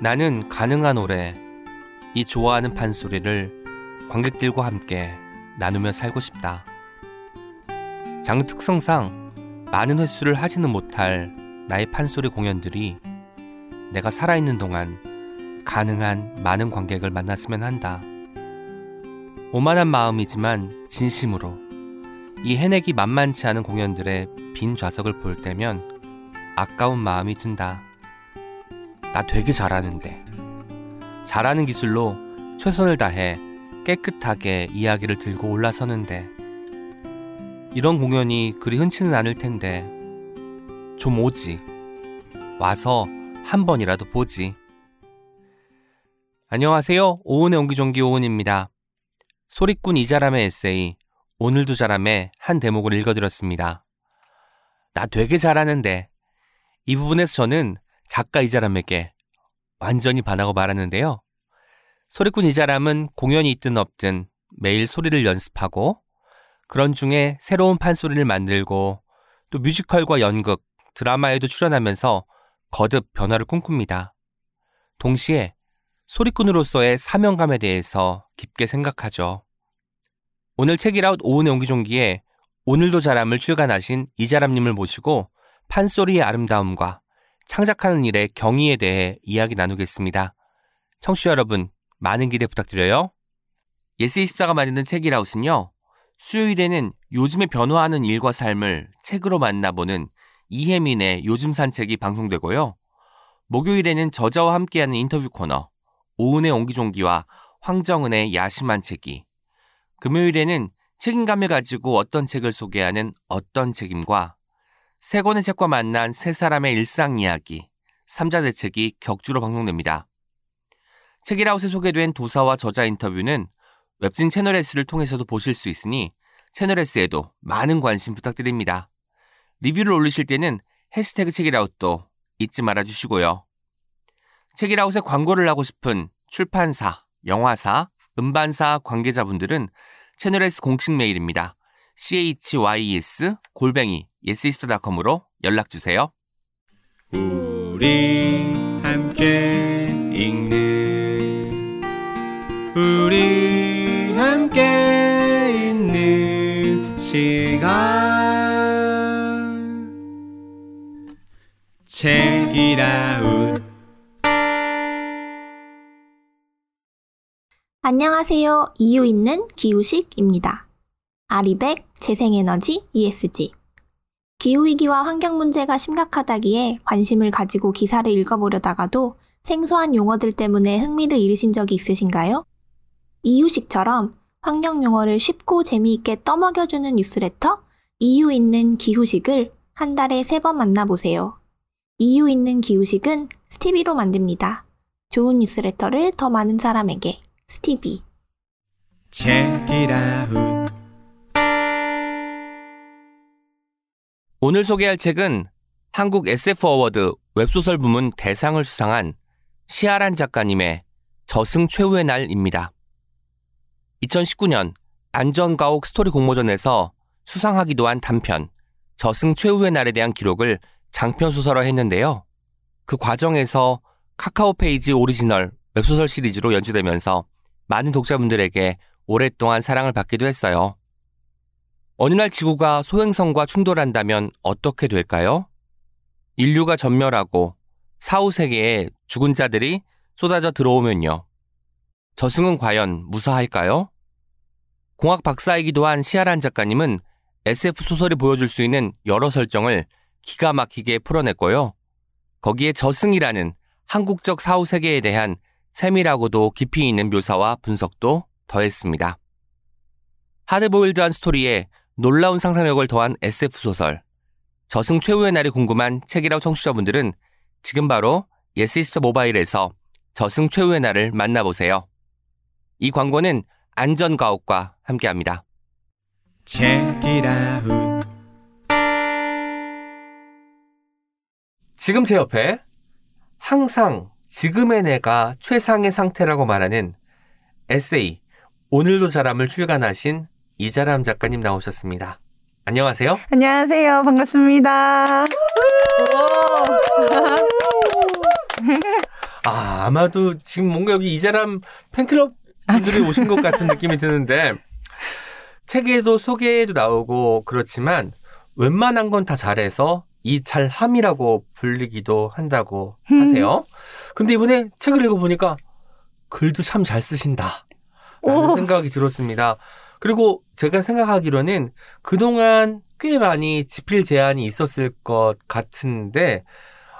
나는 가능한 오래 이 좋아하는 판소리를 관객들과 함께 나누며 살고 싶다. 장르 특성상 많은 횟수를 하지는 못할 나의 판소리 공연들이 내가 살아있는 동안 가능한 많은 관객을 만났으면 한다. 오만한 마음이지만 진심으로 이 해내기 만만치 않은 공연들의 빈 좌석을 볼 때면 아까운 마음이 든다. 나 되게 잘하는데. 잘하는 기술로 최선을 다해 깨끗하게 이야기를 들고 올라서는데. 이런 공연이 그리 흔치는 않을 텐데. 좀 오지. 와서 한 번이라도 보지. 안녕하세요. 오은의 옹기종기 오은입니다. 소리꾼 이자람의 에세이 오늘도 잘함의 한 대목을 읽어드렸습니다. 나 되게 잘하는데 이 부분에서 저는 작가 이자람에게 완전히 반하고 말하는데요. 소리꾼 이자람은 공연이 있든 없든 매일 소리를 연습하고 그런 중에 새로운 판소리를 만들고 또 뮤지컬과 연극, 드라마에도 출연하면서 거듭 변화를 꿈꿉니다. 동시에 소리꾼으로서의 사명감에 대해서 깊게 생각하죠. 오늘 책읽아웃 오은의 옹기종기에 오늘도 자람을 출간하신 이자람님을 모시고 판소리의 아름다움과 창작하는 일의 경이에 대해 이야기 나누겠습니다. 청취자 여러분, 많은 기대 부탁드려요. 예스24가 만드는 책읽아웃은요, 수요일에는 요즘에 변화하는 일과 삶을 책으로 만나보는 이혜민의 요즘 산책이 방송되고요. 목요일에는 저자와 함께하는 인터뷰 코너, 오은의 옹기종기와 황정은의 야심한 책이, 금요일에는 책임감을 가지고 어떤 책을 소개하는 어떤 책임과 세 권의 책과 만난 세 사람의 일상 이야기, 삼자 대책이 격주로 방송됩니다. 책이라웃에 소개된 도사와 저자 인터뷰는 웹진 채널 S를 통해서도 보실 수 있으니 채널 S에도 많은 관심 부탁드립니다. 리뷰를 올리실 때는 해시태그 책이라웃도 잊지 말아 주시고요. 책이라웃에 광고를 하고 싶은 출판사, 영화사, 음반사 관계자분들은 채널S 공식 메일입니다. Chys 골뱅이 yes24.com으로 연락 주세요. 우리 함께 읽는 우리 함께 있는 시간 책이라웃 안녕하세요. 이유 있는 기후식입니다. 아리백 재생에너지 ESG 기후위기와 환경 문제가 심각하다기에 관심을 가지고 기사를 읽어보려다가도 생소한 용어들 때문에 흥미를 잃으신 적이 있으신가요? 이유식처럼 환경 용어를 쉽고 재미있게 떠먹여주는 뉴스레터 이유 있는 기후식을 한 달에 세 번 만나보세요. 이유 있는 기후식은 스티비로 만듭니다. 좋은 뉴스레터를 더 많은 사람에게 스티비 오늘 소개할 책은 한국 SF 어워드 웹소설 부문 대상을 수상한 시아란 작가님의 저승 최후의 날입니다. 2019년 안전가옥 스토리 공모전에서 수상하기도 한 단편 저승 최후의 날에 대한 기록을 장편 소설화 했는데요. 그 과정에서 카카오 페이지 오리지널 웹소설 시리즈로 연재되면서 많은 독자분들에게 오랫동안 사랑을 받기도 했어요. 어느 날 지구가 소행성과 충돌한다면 어떻게 될까요? 인류가 전멸하고 사후 세계에 죽은 자들이 쏟아져 들어오면요. 저승은 과연 무사할까요? 공학 박사이기도 한 시아란 작가님은 SF 소설이 보여줄 수 있는 여러 설정을 기가 막히게 풀어냈고요. 거기에 저승이라는 한국적 사후 세계에 대한 세밀하고도 깊이 있는 묘사와 분석도 더했습니다. 하드보일드한 스토리에 놀라운 상상력을 더한 SF 소설 저승 최후의 날이 궁금한 책이라고 청취자분들은 지금 바로 예스이십사 모바일에서 저승 최후의 날을 만나보세요. 이 광고는 안전가옥과 함께합니다. 지금 제 옆에 항상 지금의 내가 최상의 상태라고 말하는 에세이 오늘도 자람을 출간하신 이자람 작가님 나오셨습니다. 안녕하세요. 안녕하세요. 반갑습니다. 아, 아마도 지금 뭔가 여기 이자람 팬클럽 분들이 오신 것 같은 느낌이 드는데 책에도 소개도 나오고 그렇지만 웬만한 건 다 잘해서 이 잘함이라고 불리기도 한다고 음. 하세요. 근데 이번에 책을 읽어보니까 글도 참 잘 쓰신다. 라는 오. 생각이 들었습니다. 그리고 제가 생각하기로는 그동안 꽤 많이 지필 제한이 있었을 것 같은데,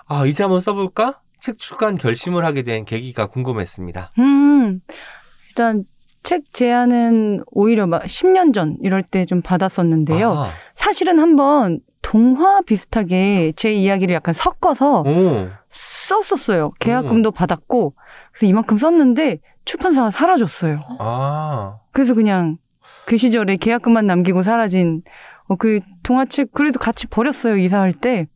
아, 이제 한번 써볼까? 책 출간 결심을 하게 된 계기가 궁금했습니다. 음, 일단 책 제안은 오히려 막 10년 전 이럴 때 좀 받았었는데요. 아, 사실은 한번 동화 비슷하게 제 이야기를 약간 섞어서 오, 썼었어요. 계약금도 받았고 그래서 이만큼 썼는데 출판사가 사라졌어요. 아, 그래서 그냥 그 시절에 계약금만 남기고 사라진 어, 그 동화책 그래도 같이 버렸어요 이사할 때.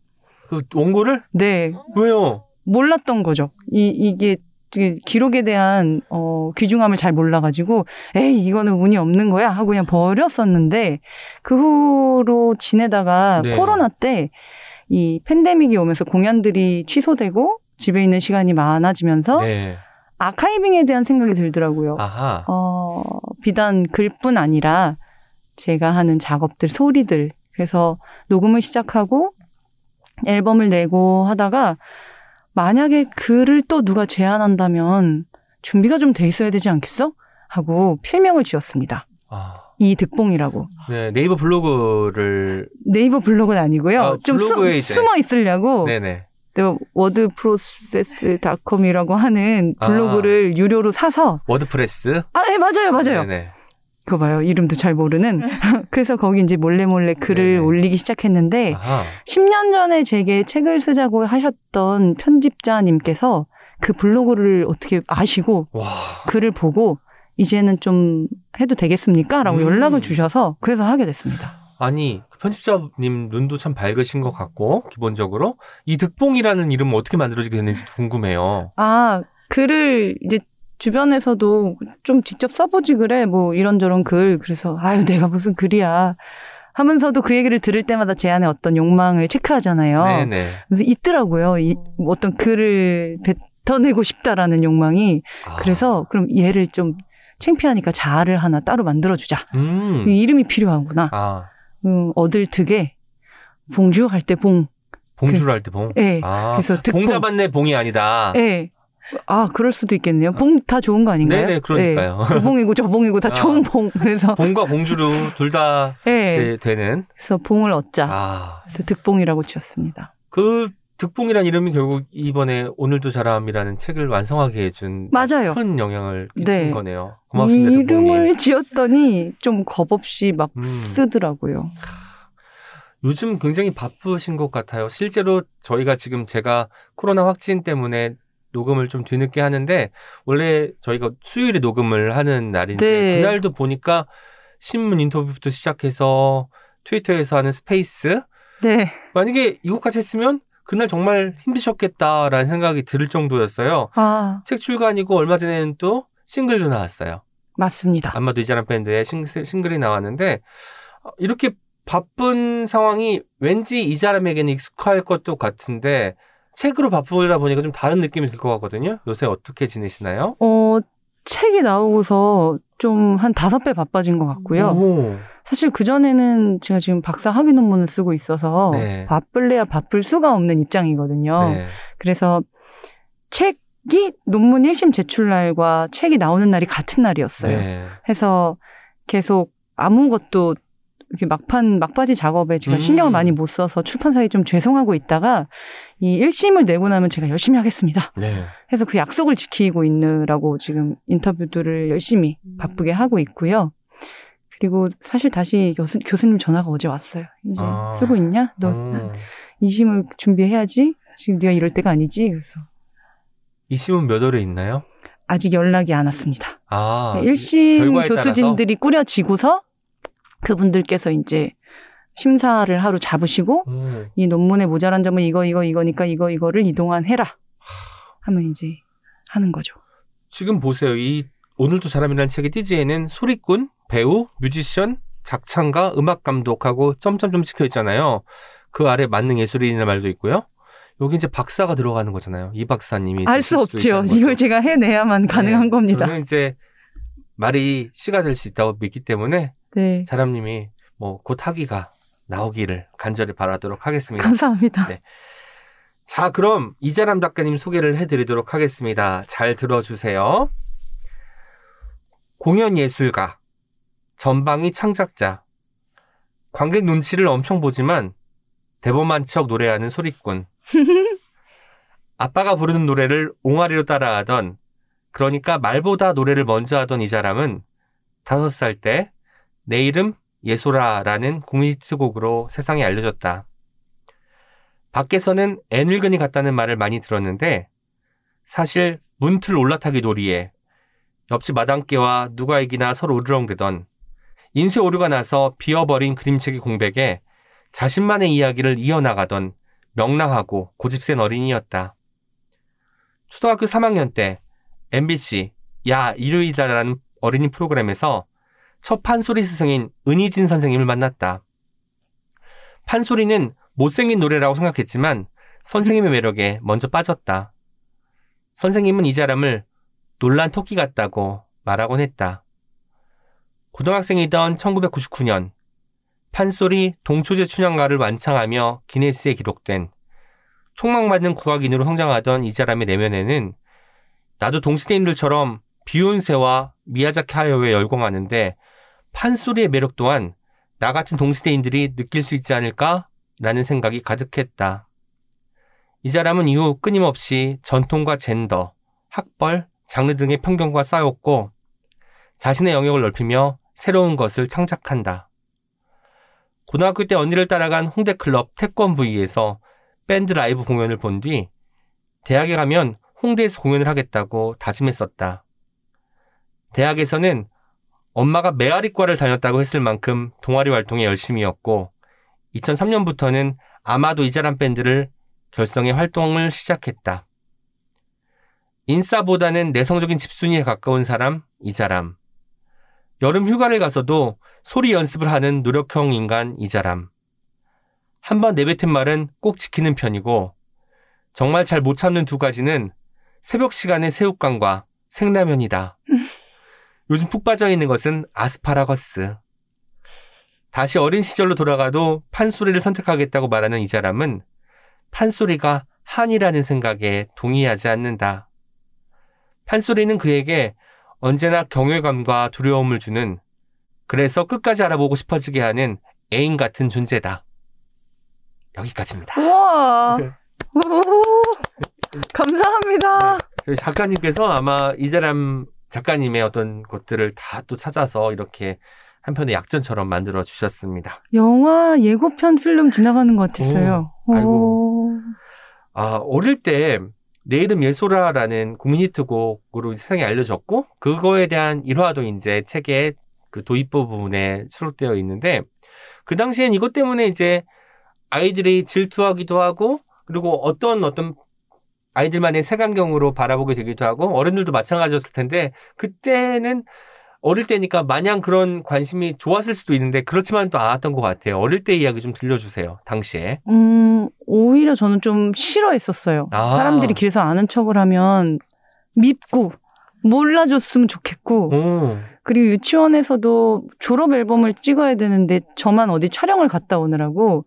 그 원고를? 네 왜요? 몰랐던 거죠. 이 이게 그 기록에 대한 어, 귀중함을 잘 몰라가지고 에이 이거는 운이 없는 거야 하고 그냥 버렸었는데 그 후로 지내다가 네. 코로나 때 이 팬데믹이 오면서 공연들이 취소되고 집에 있는 시간이 많아지면서 네. 아카이빙에 대한 생각이 들더라고요. 아하. 어, 비단 글뿐 아니라 제가 하는 작업들, 소리들. 그래서 녹음을 시작하고 앨범을 내고 하다가 만약에 글을 또 누가 제안한다면 준비가 좀 돼 있어야 되지 않겠어? 하고 필명을 지었습니다. 아, 이득봉이라고. 네, 네이버 블로그를, 네이버 블로그는 아니고요. 아, 좀 이제. 숨어 있으려고 네네. 또 워드 프로세스닷컴이라고 하는 아. 블로그를 유료로 사서 워드프레스? 아, 예, 맞아요, 맞아요. 네네. 그거 봐요. 이름도 잘 모르는. 그래서 거기 이제 몰래 몰래 글을 네네. 올리기 시작했는데 아하. 10년 전에 제게 책을 쓰자고 하셨던 편집자님께서 그 블로그를 어떻게 아시고 와. 글을 보고 이제는 좀 해도 되겠습니까? 라고 음. 연락을 주셔서 그래서 하게 됐습니다. 아니, 그 편집자님 눈도 참 밝으신 것 같고, 기본적으로. 이 득봉이라는 이름은 어떻게 만들어지게 됐는지 궁금해요. 아, 글을 이제 주변에서도 좀 직접 써보지 그래. 뭐 이런저런 글. 그래서 아유, 내가 무슨 글이야. 하면서도 그 얘기를 들을 때마다 제 안에 어떤 욕망을 체크하잖아요. 네네. 그래서 있더라고요. 이, 어떤 글을 뱉어내고 싶다라는 욕망이. 아. 그래서 그럼 얘를 좀 창피하니까 자아를 하나 따로 만들어주자. 음. 이 이름이 필요하구나. 아, 음, 얻을 득에 봉주 할 때 봉. 봉주를 할때 봉? 예. 아, 그래서 득봉. 봉 잡았네, 봉이 아니다. 예. 아, 그럴 수도 있겠네요. 봉 다 좋은 거 아닌가요? 네네, 그러니까요. 예. 그 봉이고 저 봉이고 다 아. 좋은 봉. 그래서 봉과 봉주로 둘다 예. 되는. 그래서 봉을 얻자. 아, 그래서 득봉이라고 지었습니다. 그 득봉이란 이름이 결국 이번에 오늘도 잘함이라는 책을 완성하게 해준 맞아요. 큰 영향을 끼친 네. 거네요. 고맙습니다, 득봉님. 이름을 지었더니 좀 겁없이 막 음. 쓰더라고요. 요즘 굉장히 바쁘신 것 같아요. 실제로 저희가 지금 제가 코로나 확진 때문에 녹음을 좀 뒤늦게 하는데 원래 저희가 수요일에 녹음을 하는 날인데 네. 그날도 보니까 신문 인터뷰부터 시작해서 트위터에서 하는 스페이스 네. 만약에 이것까지 했으면 그날 정말 힘드셨겠다라는 생각이 들 정도였어요. 아, 책 출간이고 얼마 전에는 또 싱글도 나왔어요. 맞습니다. 안마도 이자람 밴드의 싱, 싱글이 나왔는데 어, 이렇게 바쁜 상황이 왠지 이자람에게는 익숙할 것도 같은데 책으로 바쁘다 보니까 좀 다른 느낌이 들 것 같거든요. 요새 어떻게 지내시나요? 어, 책이 나오고서 좀 한 다섯 배 바빠진 것 같고요. 오, 사실 그전에는 제가 지금 박사 학위 논문을 쓰고 있어서 네. 바쁠래야 바쁠 수가 없는 입장이거든요. 네. 그래서 책이 논문 1심 제출 날과 책이 나오는 날이 같은 날이었어요. 네. 해서 계속 아무것도 이렇게 막판 막바지 작업에 제가 음. 신경을 많이 못 써서 출판사에 좀 죄송하고 있다가 이 1심을 내고 나면 제가 열심히 하겠습니다. 네. 해서 그 약속을 지키고 있느라고 지금 인터뷰들을 열심히 바쁘게 하고 있고요. 그리고 사실 다시 교수, 교수님 전화가 어제 왔어요. 이제 아. 쓰고 있냐? 너 음. 이심을 준비해야지. 지금 네가 이럴 때가 아니지. 그래서 이 심은 몇 월에 있나요? 아직 연락이 안 왔습니다. 아, 1심 결과에 교수진들이 꾸려지고서 그분들께서 이제 심사를 하루 잡으시고 음. 이 논문의 모자란 점은 이거 이거 이거니까 이거 이거를 이동안 해라 하면 이제 하는 거죠. 지금 보세요. 이 오늘도 사람이라는 책의 띠지에는 소리꾼, 배우, 뮤지션, 작창가, 음악 감독하고 점점점 찍혀 있잖아요. 그 아래 만능 예술인이라는 말도 있고요. 여기 이제 박사가 들어가는 거잖아요. 이 박사님이 알 수 없지요. 이걸 제가 해내야만 가능한 네, 겁니다. 저는 이제 말이 시가 될 수 있다고 믿기 때문에 네. 사람님이 뭐 곧 학위가 나오기를 간절히 바라도록 하겠습니다. 감사합니다. 네. 자, 그럼 이자람 작가님 소개를 해드리도록 하겠습니다. 잘 들어주세요. 공연 예술가, 전방위 창작자, 관객 눈치를 엄청 보지만 대범한 척 노래하는 소리꾼. 아빠가 부르는 노래를 옹알이로 따라하던, 그러니까 말보다 노래를 먼저 하던 이자람은 다섯 살 때 내 이름 예소라라는 국민 히트곡으로 세상에 알려졌다. 밖에서는 애늙은이 같다는 말을 많이 들었는데 사실 문틀 올라타기 놀이에 옆집 마당개와 누가 이기나 서로 으르렁대던 인쇄 오류가 나서 비어버린 그림책의 공백에 자신만의 이야기를 이어나가던 명랑하고 고집센 어린이였다. 초등학교 3학년 때 MBC 야 일요일이다라는 어린이 프로그램에서 첫 판소리 스승인 은희진 선생님을 만났다. 판소리는 못생긴 노래라고 생각했지만 선생님의 매력에 먼저 빠졌다. 선생님은 이 사람을 놀란 토끼 같다고 말하곤 했다. 고등학생이던 1999년 판소리 동초제 춘향가를 완창하며 기네스에 기록된 촉망받는 국악인으로 성장하던 이 사람의 내면에는 나도 동시대인들처럼 비욘세와 미야자키 하야오에 열광하는데 판소리의 매력 또한 나 같은 동시대인들이 느낄 수 있지 않을까? 라는 생각이 가득했다. 이 사람은 이후 끊임없이 전통과 젠더, 학벌, 장르 등의 편견과 싸웠고 자신의 영역을 넓히며 새로운 것을 창작한다. 고등학교 때 언니를 따라간 홍대클럽 태권브이에서 밴드 라이브 공연을 본 뒤 대학에 가면 홍대에서 공연을 하겠다고 다짐했었다. 대학에서는 엄마가 메아리과를 다녔다고 했을 만큼 동아리 활동에 열심이었고 2003년부터는 아마도 이자람 밴드를 결성해 활동을 시작했다. 인싸보다는 내성적인 집순이에 가까운 사람 이자람. 여름 휴가를 가서도 소리 연습을 하는 노력형 인간 이자람. 한번 내뱉은 말은 꼭 지키는 편이고 정말 잘 못 참는 두 가지는 새벽 시간의 새우깡과 생라면이다. 요즘 푹 빠져 있는 것은 아스파라거스. 다시 어린 시절로 돌아가도 판소리를 선택하겠다고 말하는 이 사람은 판소리가 한이라는 생각에 동의하지 않는다. 판소리는 그에게 언제나 경외감과 두려움을 주는 그래서 끝까지 알아보고 싶어지게 하는 애인 같은 존재다. 여기까지입니다. 우와. 네. 오, 감사합니다. 저희 작가님께서 아마 이 사람 작가님의 어떤 것들을 다 또 찾아서 이렇게 한 편의 약전처럼 만들어 주셨습니다. 영화 예고편 필름 지나가는 것 같았어요. 오, 아이고. 오. 아, 어릴 때 내 이름 예소라라는 국민 히트곡으로 세상에 알려졌고 그거에 대한 일화도 이제 책의 그 도입부 부분에 수록되어 있는데 그 당시엔 이것 때문에 이제 아이들이 질투하기도 하고 그리고 어떤 어떤 아이들만의 색안경으로 바라보게 되기도 하고 어른들도 마찬가지였을 텐데 그때는 어릴 때니까 마냥 그런 관심이 좋았을 수도 있는데 그렇지만 또 않았던 것 같아요. 어릴 때 이야기 좀 들려주세요. 당시에. 음, 오히려 저는 좀 싫어했었어요. 아. 사람들이 길에서 아는 척을 하면 밉고 몰라줬으면 좋겠고 오. 그리고 유치원에서도 졸업 앨범을 찍어야 되는데 저만 어디 촬영을 갔다 오느라고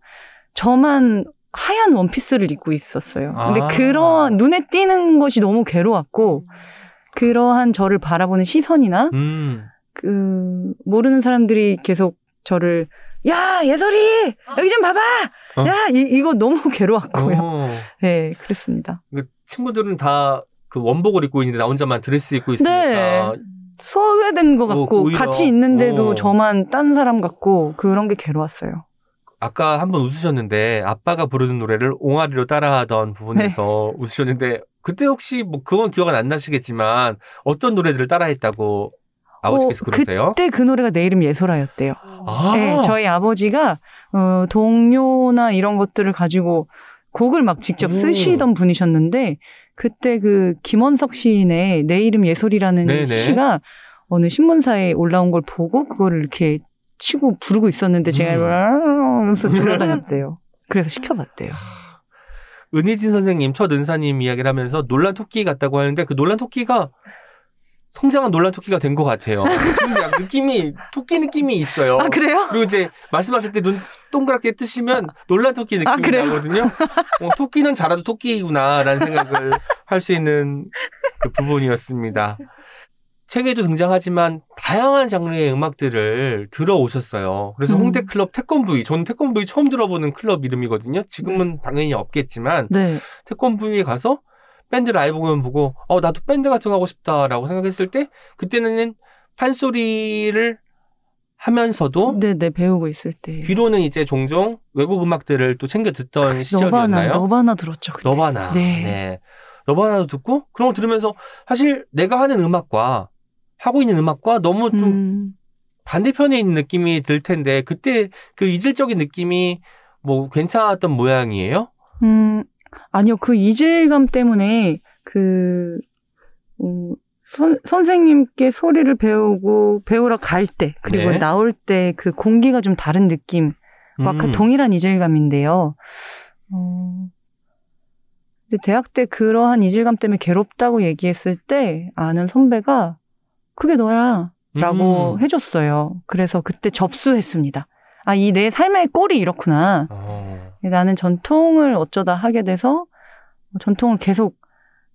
저만 하얀 원피스를 입고 있었어요. 근데 아. 그런 눈에 띄는 것이 너무 괴로웠고 그러한 저를 바라보는 시선이나 음. 그 모르는 사람들이 계속 저를 야 예설이 여기 좀 봐봐 어. 야 이, 이거 너무 괴로웠고요. 오. 네 그랬습니다. 그 친구들은 다 그 원복을 입고 있는데 나 혼자만 드레스 입고 있으니까 네. 소외된 것 어, 같고 오히려. 같이 있는데도 어. 저만 딴 사람 같고 그런 게 괴로웠어요. 아까 한번 웃으셨는데 아빠가 부르는 노래를 옹알이로 따라하던 부분에서 네. 웃으셨는데 그때 혹시 뭐 그건 기억은 안 나시겠지만 어떤 노래들을 따라했다고 아버지께서 어, 그러세요? 그때 그 노래가 내 이름 예소라였대요. 아, 네, 저희 아버지가 어, 동요나 이런 것들을 가지고 곡을 막 직접 오. 쓰시던 분이셨는데 그때 그 김원석 시인의 내 이름 예솔이라는 네네. 시가 어느 신문사에 올라온 걸 보고 그거를 이렇게 치고 부르고 있었는데 제가 음. 이러면서 돌아다녔대요. 그래서 시켜봤대요. 은희진 선생님, 첫 은사님 이야기를 하면서 놀란 토끼 같다고 하는데 그 놀란 토끼가 성장한 놀란 토끼가 된 것 같아요. 지금 약 느낌이 토끼 느낌이 있어요. 아 그래요? 그리고 이제 말씀하실 때 눈 동그랗게 뜨시면 놀란 토끼 아, 느낌이 그래요? 나거든요. 어, 토끼는 자라도 토끼구나라는 생각을 할 수 있는 그 부분이었습니다. 책에도 등장하지만 다양한 장르의 음악들을 들어오셨어요. 그래서 음. 홍대 클럽 태권브이, 저는 태권브이 처음 들어보는 클럽 이름이거든요. 지금은 당연히 없겠지만 네. 태권브이에 가서 밴드 라이브 공연 보고 어 나도 밴드 같은 거 하고 싶다라고 생각했을 때 그때는 판소리를 하면서도 네네 배우고 있을 때. 귀로는 이제 종종 외국 음악들을 또 챙겨 듣던 너바나 시절이었나요? 너바나 들었죠. 그때. 너바나. 네. 네. 너바나도 듣고 그런 거 들으면서 사실 내가 하는 음악과 하고 있는 음악과 너무 좀 음, 반대편에 있는 느낌이 들 텐데 그때 그 이질적인 느낌이 뭐 괜찮았던 모양이에요? 음, 아니요. 그 이질감 때문에 그 음, 선, 선생님께 소리를 배우고 배우러 갈 때 그리고 네. 나올 때 그 공기가 좀 다른 느낌과 음. 동일한 이질감인데요. 어, 근데 대학 때 그러한 이질감 때문에 괴롭다고 얘기했을 때 아는 선배가 그게 너야 라고 음. 해줬어요. 그래서 그때 접수했습니다. 아, 이 내 삶의 꼴이 이렇구나. 어. 나는 전통을 어쩌다 하게 돼서 전통을 계속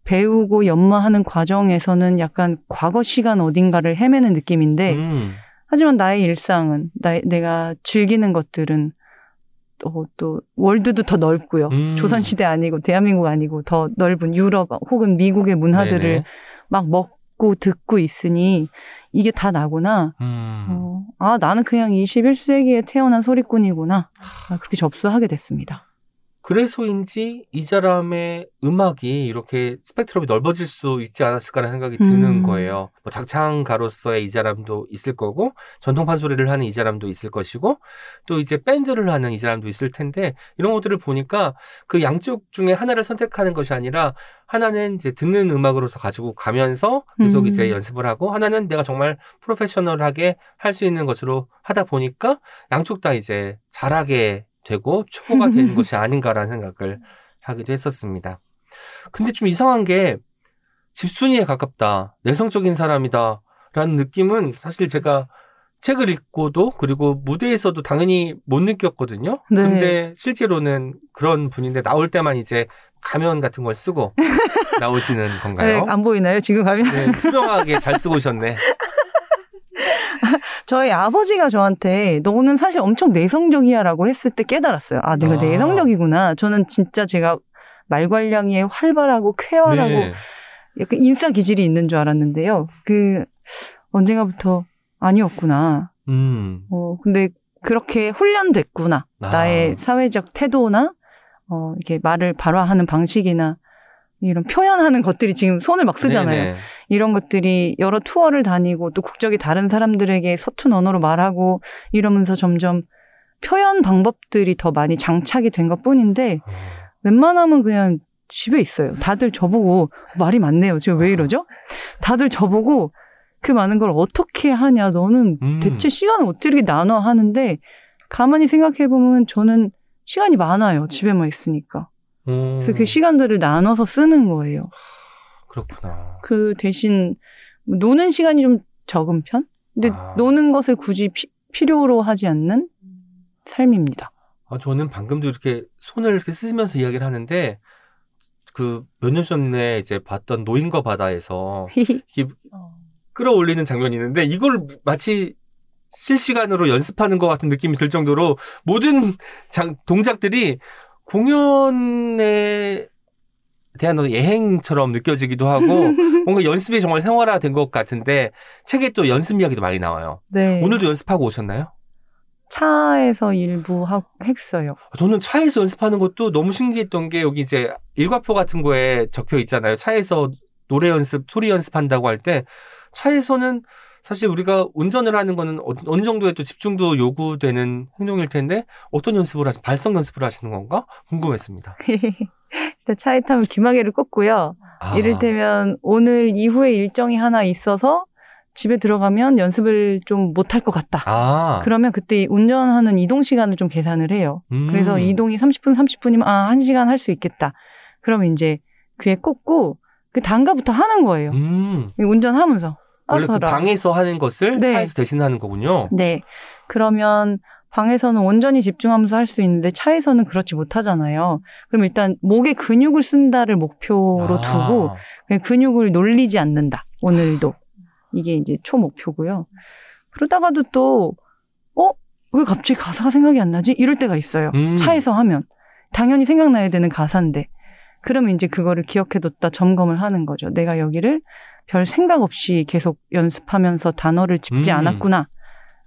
배우고 연마하는 과정에서는 약간 과거 시간 어딘가를 헤매는 느낌인데 음. 하지만 나의 일상은 나, 내가 즐기는 것들은 또, 또 월드도 더 넓고요. 음. 조선시대 아니고 대한민국 아니고 더 넓은 유럽 혹은 미국의 문화들을 네네. 막 먹 고 듣고 있으니 이게 다 나구나. 음. 어, 아, 나는 그냥 21세기에 태어난 소리꾼이구나. 아, 그렇게 접수하게 됐습니다. 그래서인지 이 사람의 음악이 이렇게 스펙트럼이 넓어질 수 있지 않았을까라는 생각이 드는 음. 거예요. 뭐 작창가로서의 이 사람도 있을 거고 전통 판 소리를 하는 이 사람도 있을 것이고 또 이제 밴드를 하는 이 사람도 있을 텐데 이런 것들을 보니까 그 양쪽 중에 하나를 선택하는 것이 아니라 하나는 이제 듣는 음악으로서 가지고 가면서 계속 음. 이제 연습을 하고 하나는 내가 정말 프로페셔널하게 할 수 있는 것으로 하다 보니까 양쪽 다 이제 잘하게 되고 초보가 되는 것이 아닌가라는 생각을 하기도 했었습니다. 근데 좀 이상한 게 집순이에 가깝다, 내성적인 사람이다 라는 느낌은 사실 제가 책을 읽고도 그리고 무대에서도 당연히 못 느꼈거든요. 네. 근데 실제로는 그런 분인데 나올 때만 이제 가면 같은 걸 쓰고 나오시는 네, 건가요? 안 보이나요? 지금 가면 네, 투명하게 잘 쓰고 오셨네. 저희 아버지가 저한테 너는 사실 엄청 내성적이야라고 했을 때 깨달았어요. 아, 내가 아. 내성적이구나. 저는 진짜 제가 말괄량에 활발하고 쾌활하고 네. 약간 인싸 기질이 있는 줄 알았는데요. 그 언젠가부터 아니었구나. 음. 어, 근데 그렇게 훈련됐구나. 아. 나의 사회적 태도나, 어, 이렇게 말을 발화하는 방식이나, 이런 표현하는 것들이 지금 손을 막 쓰잖아요. 네네. 이런 것들이 여러 투어를 다니고 또 국적이 다른 사람들에게 서툰 언어로 말하고 이러면서 점점 표현 방법들이 더 많이 장착이 된 것 뿐인데, 어. 웬만하면 그냥 집에 있어요. 다들 저보고 말이 많네요. 지금 왜 이러죠? 다들 저보고 그 많은 걸 어떻게 하냐. 너는 음. 대체 시간을 어떻게 나눠 하는데 가만히 생각해 보면 저는 시간이 많아요. 집에만 있으니까. 음. 그래서 그 시간들을 나눠서 쓰는 거예요. 그렇구나. 그 대신 노는 시간이 좀 적은 편? 근데 아. 노는 것을 굳이 피- 필요로 하지 않는 삶입니다. 아, 저는 방금도 이렇게 손을 이렇게 쓰면서 이야기를 하는데, 그, 몇 년 전에 이제 봤던 노인과 바다에서 끌어올리는 장면이 있는데, 이걸 마치 실시간으로 연습하는 것 같은 느낌이 들 정도로 모든 장, 동작들이 공연에 대한 어떤 예행처럼 느껴지기도 하고, 뭔가 연습이 정말 생활화된 것 같은데, 책에 또 연습 이야기도 많이 나와요. 네. 오늘도 연습하고 오셨나요? 차에서 일부 하, 했어요. 저는 차에서 연습하는 것도 너무 신기했던 게 여기 이제 일과표 같은 거에 적혀 있잖아요. 차에서 노래 연습, 소리 연습한다고 할 때 차에서는 사실 우리가 운전을 하는 거는 어- 어느 정도의 또 집중도 요구되는 행동일 텐데 어떤 연습을 하시, 발성 연습을 하시는 건가 궁금했습니다. 일단 차에 타면 귀마개를 꽂고요. 아, 이를테면 오늘 이후에 일정이 하나 있어서 집에 들어가면 연습을 좀 못할 것 같다. 아. 그러면 그때 운전하는 이동 시간을 좀 계산을 해요. 음. 그래서 이동이 30분, 30분이면 아, 1시간 할 수 있겠다. 그러면 이제 귀에 꽂고 그 단가부터 하는 거예요. 음. 운전하면서. 원래 그. 방에서 하는 것을 네. 차에서 대신하는 거군요. 네. 그러면 방에서는 온전히 집중하면서 할 수 있는데 차에서는 그렇지 못하잖아요. 그럼 일단 목에 근육을 쓴다를 목표로 아. 두고 그냥 근육을 놀리지 않는다. 오늘도. 이게 이제 초목표고요. 그러다가도 또, 어? 왜 갑자기 가사가 생각이 안 나지? 이럴 때가 있어요. 음. 차에서 하면. 당연히 생각나야 되는 가사인데. 그러면 이제 그거를 기억해뒀다 점검을 하는 거죠. 내가 여기를 별 생각 없이 계속 연습하면서 단어를 짚지 음. 않았구나.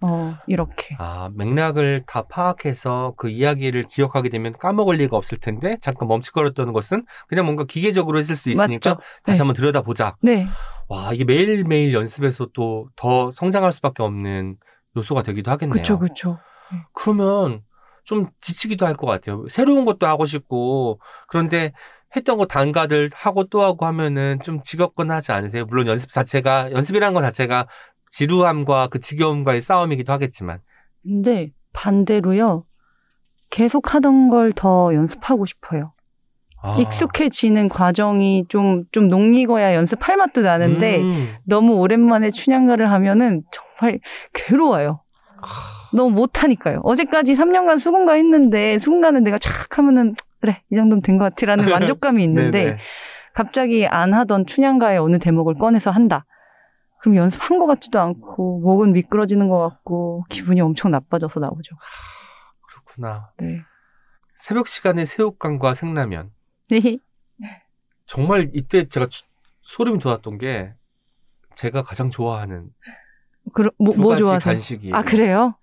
어, 이렇게. 아, 맥락을 다 파악해서 그 이야기를 기억하게 되면 까먹을 리가 없을 텐데 잠깐 멈칫거렸던 것은 그냥 뭔가 기계적으로 했을 수 있으니까 맞죠? 다시 네. 한번 들여다보자. 네. 와, 이게 매일매일 연습해서 또 더 성장할 수밖에 없는 요소가 되기도 하겠네요. 그쵸, 그쵸. 그러면 좀 지치기도 할 것 같아요. 새로운 것도 하고 싶고 그런데 했던 거 단가들 하고 또 하고 하면은 좀 지겹거나 하지 않으세요? 물론 연습 자체가 연습이라는 것 자체가 지루함과 그 지겨움과의 싸움이기도 하겠지만 근데 반대로요. 계속 하던 걸 더 연습하고 싶어요. 아. 익숙해지는 과정이 좀, 좀 농익어야 연습할 맛도 나는데 음. 너무 오랜만에 춘향가를 하면은 정말 괴로워요. 너무 못하니까요. 어제까지 3년간 수군가 했는데 수군가는 내가 촥 하면은 그래 이 정도면 된 것 같아라는 만족감이 있는데. 갑자기 안 하던 춘향가의 어느 대목을 꺼내서 한다. 그럼 연습한 것 같지도 않고 목은 미끄러지는 것 같고 기분이 엄청 나빠져서 나오죠. 그렇구나. 네. 새벽 시간에 새우깡과 생라면. 네. 정말 이때 제가 주- 소름이 돋았던 게 제가 가장 좋아하는 그럼 뭐, 두 뭐 가지 좋아서? 간식이에요. 아 그래요?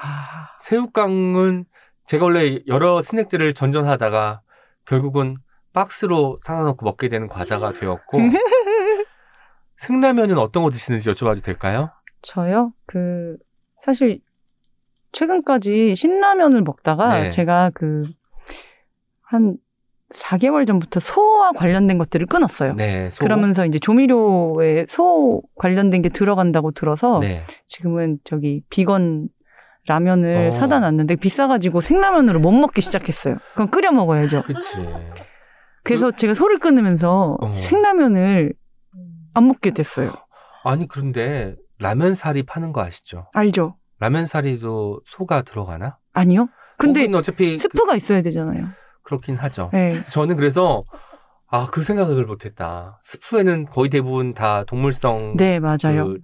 아, 새우깡은 제가 원래 여러 스낵들을 전전하다가 결국은 박스로 사다 놓고 먹게 되는 과자가 되었고 생라면은 어떤 거 드시는지 여쭤봐도 될까요? 저요? 그 사실 최근까지 신라면을 먹다가 네. 제가 그 한 4개월 전부터 소와 관련된 것들을 끊었어요. 네. 소. 그러면서 이제 조미료에 소 관련된 게 들어간다고 들어서 네. 지금은 저기 비건 라면을 어. 사다 놨는데 비싸가지고 생라면으로 못 먹기 시작했어요. 그럼 끓여 먹어야죠. 그치. 그래서 제가 소를 끊으면서 어. 생라면을 안 먹게 됐어요. 아니 그런데 라면 사리 파는 거 아시죠? 알죠? 라면 사리도 소가 들어가나? 아니요? 근데 어차피 그- 스프가 있어야 되잖아요. 그렇긴 하죠. 네. 저는 그래서 아 그 생각을 못했다. 스프에는 거의 대부분 다 동물성 네, 맞아요. 그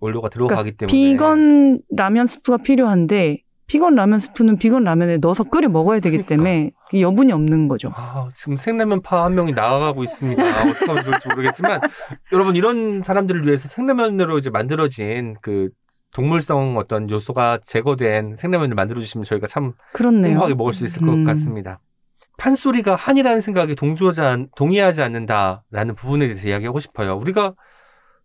원료가 들어가기 때문에 비건 라면 스프가 필요한데 비건 라면 스프는 비건 라면에 넣어서 끓여 먹어야 되기 그러니까. 때문에 이 여분이 없는 거죠. 아, 지금 생라면 파 한 명이 나가고 있습니다. 어떻게 좋을지 모르겠지만 여러분 이런 사람들을 위해서 생라면으로 이제 만들어진 그 동물성 어떤 요소가 제거된 생라면을 만들어 주시면 저희가 참 그렇네요. 행복하게 먹을 수 있을 것 음. 같습니다. 판소리가 한이라는 생각에 동조하지 않, 동의하지 않는다라는 부분에 대해서 이야기하고 싶어요. 우리가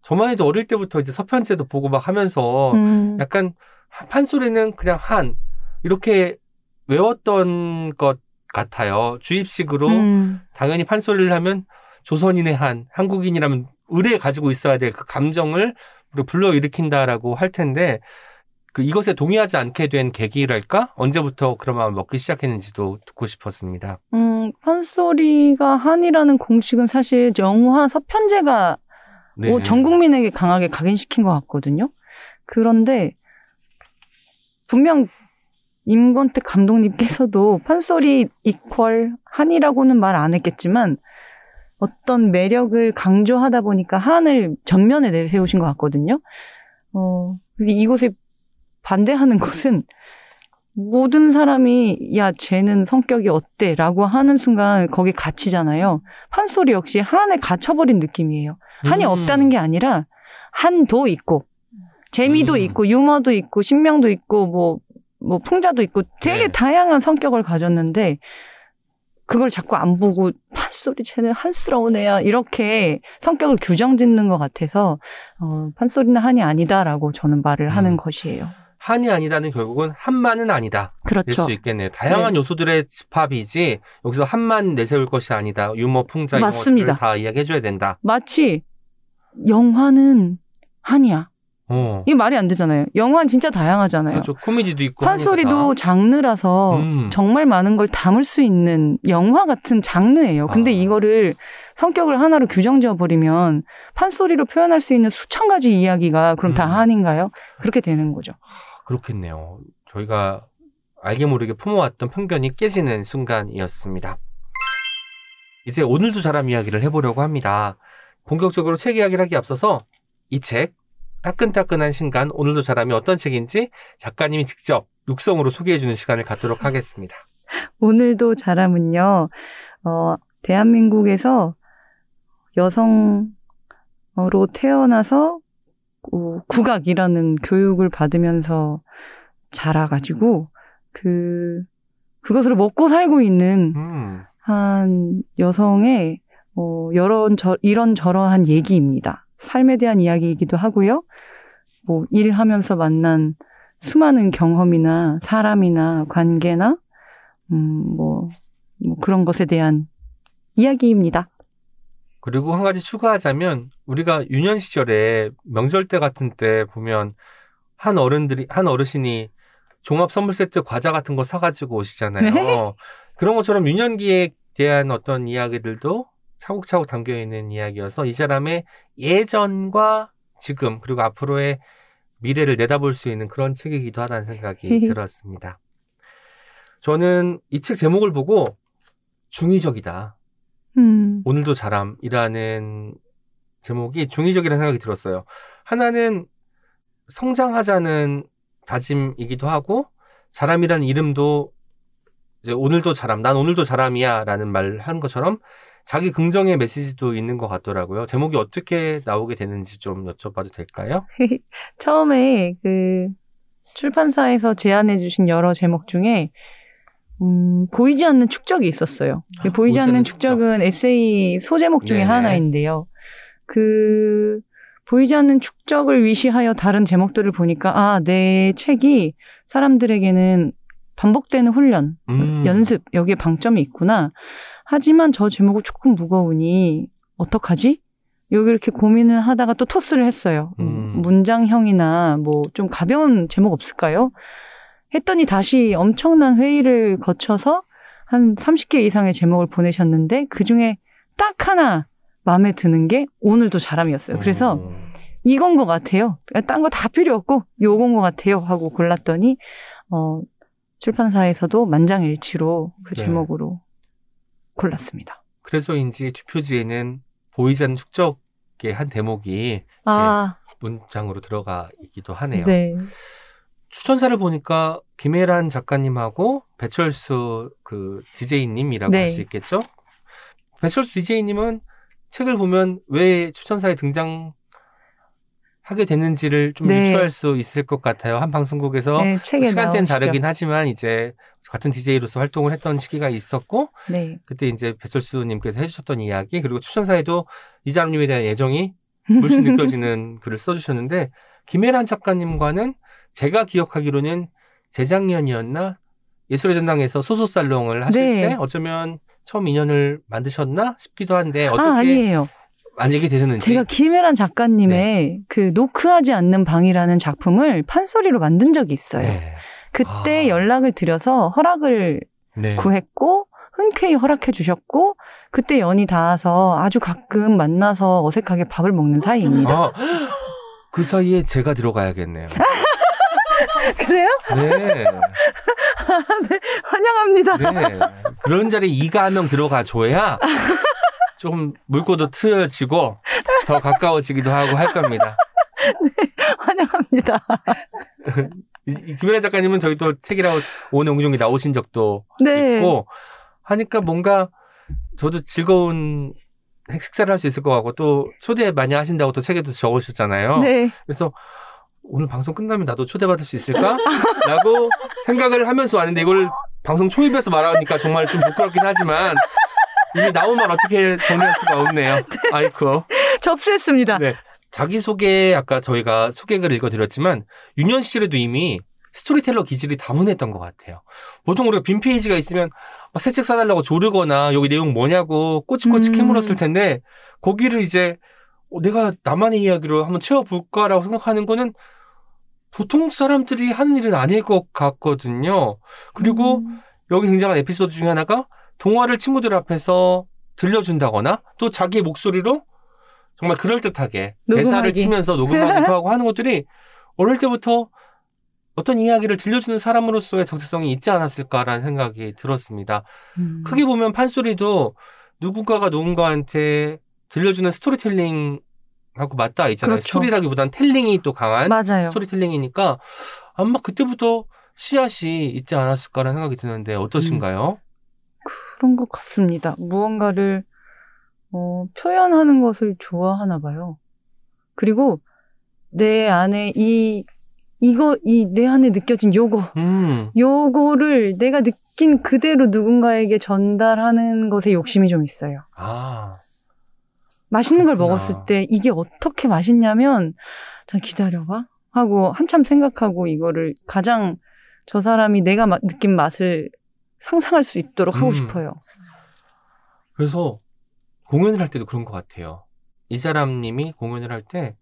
저만 해도 어릴 때부터 이제 서편제도 보고 막 하면서 음, 약간 판소리는 그냥 한 이렇게 외웠던 것 같아요. 주입식으로 음, 당연히 판소리를 하면 조선인의 한, 한국인이라면 의뢰 가지고 있어야 될 그 감정을 우리가 불러 일으킨다라고 할 텐데 그 이것에 동의하지 않게 된 계기랄까? 언제부터 그런 마음을 먹기 시작했는지도 듣고 싶었습니다. 음, 판소리가 한이라는 공식은 사실 영화 서편제가 네. 뭐전 국민에게 강하게 각인시킨 것 같거든요. 그런데 분명 임권택 감독님께서도 판소리 이퀄 한이라고는 말 안 했겠지만 어떤 매력을 강조하다 보니까 한을 전면에 내세우신 것 같거든요. 어, 이곳에 반대하는 것은 모든 사람이 야 쟤는 성격이 어때? 라고 하는 순간 거기 갇히잖아요. 판소리 역시 한에 갇혀버린 느낌이에요. 한이 음. 없다는 게 아니라 한도 있고 재미도 음. 있고 유머도 있고 신명도 있고 뭐뭐 풍자도 있고 되게 네. 다양한 성격을 가졌는데 그걸 자꾸 안 보고 판소리 쟤는 한스러운 애야 이렇게 성격을 규정짓는 것 같아서 어, 판소리는 한이 아니다라고 저는 말을 하는 음. 것이에요. 한이 아니다는 결국은 한만은 아니다. 일 그렇죠. 수 있겠네요. 다양한 요소들의 집합이지 여기서 한만 내세울 것이 아니다. 유머, 풍자 이런 맞습니다. 다 이야기해줘야 된다. 마치 영화는 한이야. 어. 이게 말이 안 되잖아요. 영화는 진짜 다양하잖아요. 그렇죠. 코미디도 있고. 판소리도 장르라서 음. 정말 많은 걸 담을 수 있는 영화 같은 장르예요. 근데 아. 이거를 성격을 하나로 규정 지어 버리면 판소리로 표현할 수 있는 수천 가지 이야기가 그럼 다 음. 한인가요? 그렇게 되는 거죠. 다 그렇겠네요. 저희가 알게 모르게 품어왔던 편견이 깨지는 순간이었습니다. 이제 오늘도 사람 이야기를 해보려고 합니다. 본격적으로 책 이야기를 하기 앞서서 이 책, 따끈따끈한 신간, 오늘도 사람이 어떤 책인지 작가님이 직접 육성으로 소개해주는 시간을 갖도록 하겠습니다. 오늘도 자람은요, 어, 대한민국에서 여성으로 태어나서 어, 국악이라는 교육을 받으면서 자라가지고 그 그것으로 먹고 살고 있는 음, 한 여성의 어, 여러 저, 이런 저러한 얘기입니다. 삶에 대한 이야기이기도 하고요. 뭐 일하면서 만난 수많은 경험이나 사람이나 관계나 음, 뭐, 뭐 그런 것에 대한 이야기입니다. 그리고 한 가지 추가하자면 우리가 유년 시절에 명절 때 같은 때 보면 한 어른들이 한 어르신이 종합 선물 세트 과자 같은 거 사가지고 오시잖아요. 네. 그런 것처럼 유년기에 대한 어떤 이야기들도 차곡차곡 담겨 있는 이야기여서 이 사람의 예전과 지금 그리고 앞으로의 미래를 내다볼 수 있는 그런 책이기도 하다는 생각이 들었습니다. 저는 이 책 제목을 보고 중의적이다. 음, 오늘도 자람이라는 제목이 중의적이라는 생각이 들었어요. 하나는 성장하자는 다짐이기도 하고 자람이라는 이름도 오늘도 자람, 난 오늘도 자람이야 라는 말 한 것처럼 자기 긍정의 메시지도 있는 것 같더라고요. 제목이 어떻게 나오게 되는지 좀 여쭤봐도 될까요? 처음에 그 출판사에서 제안해 주신 여러 제목 중에 음, 보이지 않는 축적이 있었어요. 그 아, 보이지 않는 축적은 에세이 소제목 중에 네네. 하나인데요. 그 보이지 않는 축적을 위시하여 다른 제목들을 보니까 아, 내 책이 사람들에게는 반복되는 훈련, 음. 연습 여기에 방점이 있구나. 하지만 저 제목은 조금 무거우니 어떡하지? 여기 이렇게 고민을 하다가 또 토스를 했어요. 음. 문장형이나 뭐 좀 가벼운 제목 없을까요? 했더니 다시 엄청난 회의를 거쳐서 한 30개 이상의 제목을 보내셨는데 그 중에 딱 하나 마음에 드는 게 오늘도 자람이었어요. 그래서 음. 이건 것 같아요. 딴 거 다 필요 없고 요건 것 같아요 하고 골랐더니 어, 출판사에서도 만장일치로 그 네. 제목으로 골랐습니다. 그래서인지 뒷표지에는 보이지 않는 축적의 한 대목이 아, 문장으로 들어가 있기도 하네요. 네. 추천사를 보니까 김혜란 작가님하고 배철수 그 DJ님이라고 네. 할수 있겠죠? 배철수 DJ님은 책을 보면 왜 추천사에 등장 하게 됐는지를 좀 네. 유추할 수 있을 것 같아요. 한 방송국에서 네, 시간대는 나오시죠. 다르긴 하지만 이제 같은 DJ로서 활동을 했던 시기가 있었고 네. 그때 이제 배철수님께서 해주셨던 이야기 그리고 추천사에도 이자람님에 대한 애정이 물씬 느껴지는 글을 써주셨는데 김혜란 작가님과는 제가 기억하기로는 재작년이었나 예술의 전당에서 소소 살롱을 하실 네. 때 어쩌면 처음 인연을 만드셨나 싶기도 한데 어떻게 아, 아니에요. 만약에 되셨는지 제가 김혜란 작가님의 네. 그 노크하지 않는 방이라는 작품을 판소리로 만든 적이 있어요. 네. 그때 아. 연락을 드려서 허락을 네. 구했고 흔쾌히 허락해 주셨고 그때 연이 닿아서 아주 가끔 만나서 어색하게 밥을 먹는 사이입니다. 아, 그 사이에 제가 들어가야겠네요. 그래요? 네. 환영합니다. 네. 그런 자리에 이가 한 명 들어가 줘야 좀 물꼬도 트여지고 더 가까워지기도 하고 할 겁니다. 환영합니다. 이- 이 김연아 작가님은 저희 또 책이라고 오는 옹종이 나오신 적도 네. 있고 하니까 뭔가 저도 즐거운 식사를 할 수 있을 것 같고 또 초대 많이 하신다고 또 책에도 적으셨잖아요. 네. 그래서 오늘 방송 끝나면 나도 초대받을 수 있을까? 라고 생각을 하면서 왔는데 이걸 방송 초입에서 말하니까 정말 좀 부끄럽긴 하지만 이미 나온 말 어떻게 정리할 수가 없네요. 아이쿠. 접수했습니다. 네. 자기소개 아까 저희가 소개글을 읽어드렸지만 유년 시절에도 이미 스토리텔러 기질이 다분했던 것 같아요. 보통 우리가 빈 페이지가 있으면 새 책 사달라고 조르거나 여기 내용 뭐냐고 꼬치꼬치 음. 캐물었을 텐데 거기를 이제 어, 내가 나만의 이야기로 한번 채워볼까라고 생각하는 거는 보통 사람들이 하는 일은 아닐 것 같거든요. 그리고 음. 여기 등장한 에피소드 중에 하나가 동화를 친구들 앞에서 들려준다거나 또 자기의 목소리로 정말 그럴듯하게 대사를 녹음하기. 치면서 녹음하기도 하고 하는 것들이 어릴 때부터 어떤 이야기를 들려주는 사람으로서의 정체성이 있지 않았을까라는 생각이 들었습니다. 음. 크게 보면 판소리도 누군가가 누군가한테 들려주는 스토리텔링 하고 맞닿아 있잖아요. 그렇죠. 스토리라기보단 텔링이 또 강한 맞아요. 스토리텔링이니까 아마 그때부터 씨앗이 있지 않았을까라는 생각이 드는데 어떠신가요? 그런 것 같습니다. 무언가를 어, 표현하는 것을 좋아하나 봐요. 그리고 내 안에 이 이거 이 내 안에 느껴진 요거 음, 요거를 내가 느낀 그대로 누군가에게 전달하는 것에 욕심이 좀 있어요. 아, 맛있는 걸 그렇구나. 먹었을 때 이게 어떻게 맛있냐면 자 기다려봐 하고 한참 생각하고 이거를 가장 저 사람이 내가 마- 느낀 맛을 상상할 수 있도록 하고 음. 싶어요. 그래서 공연을 할 때도 그런 것 같아요. 이 사람님이 공연을 할 때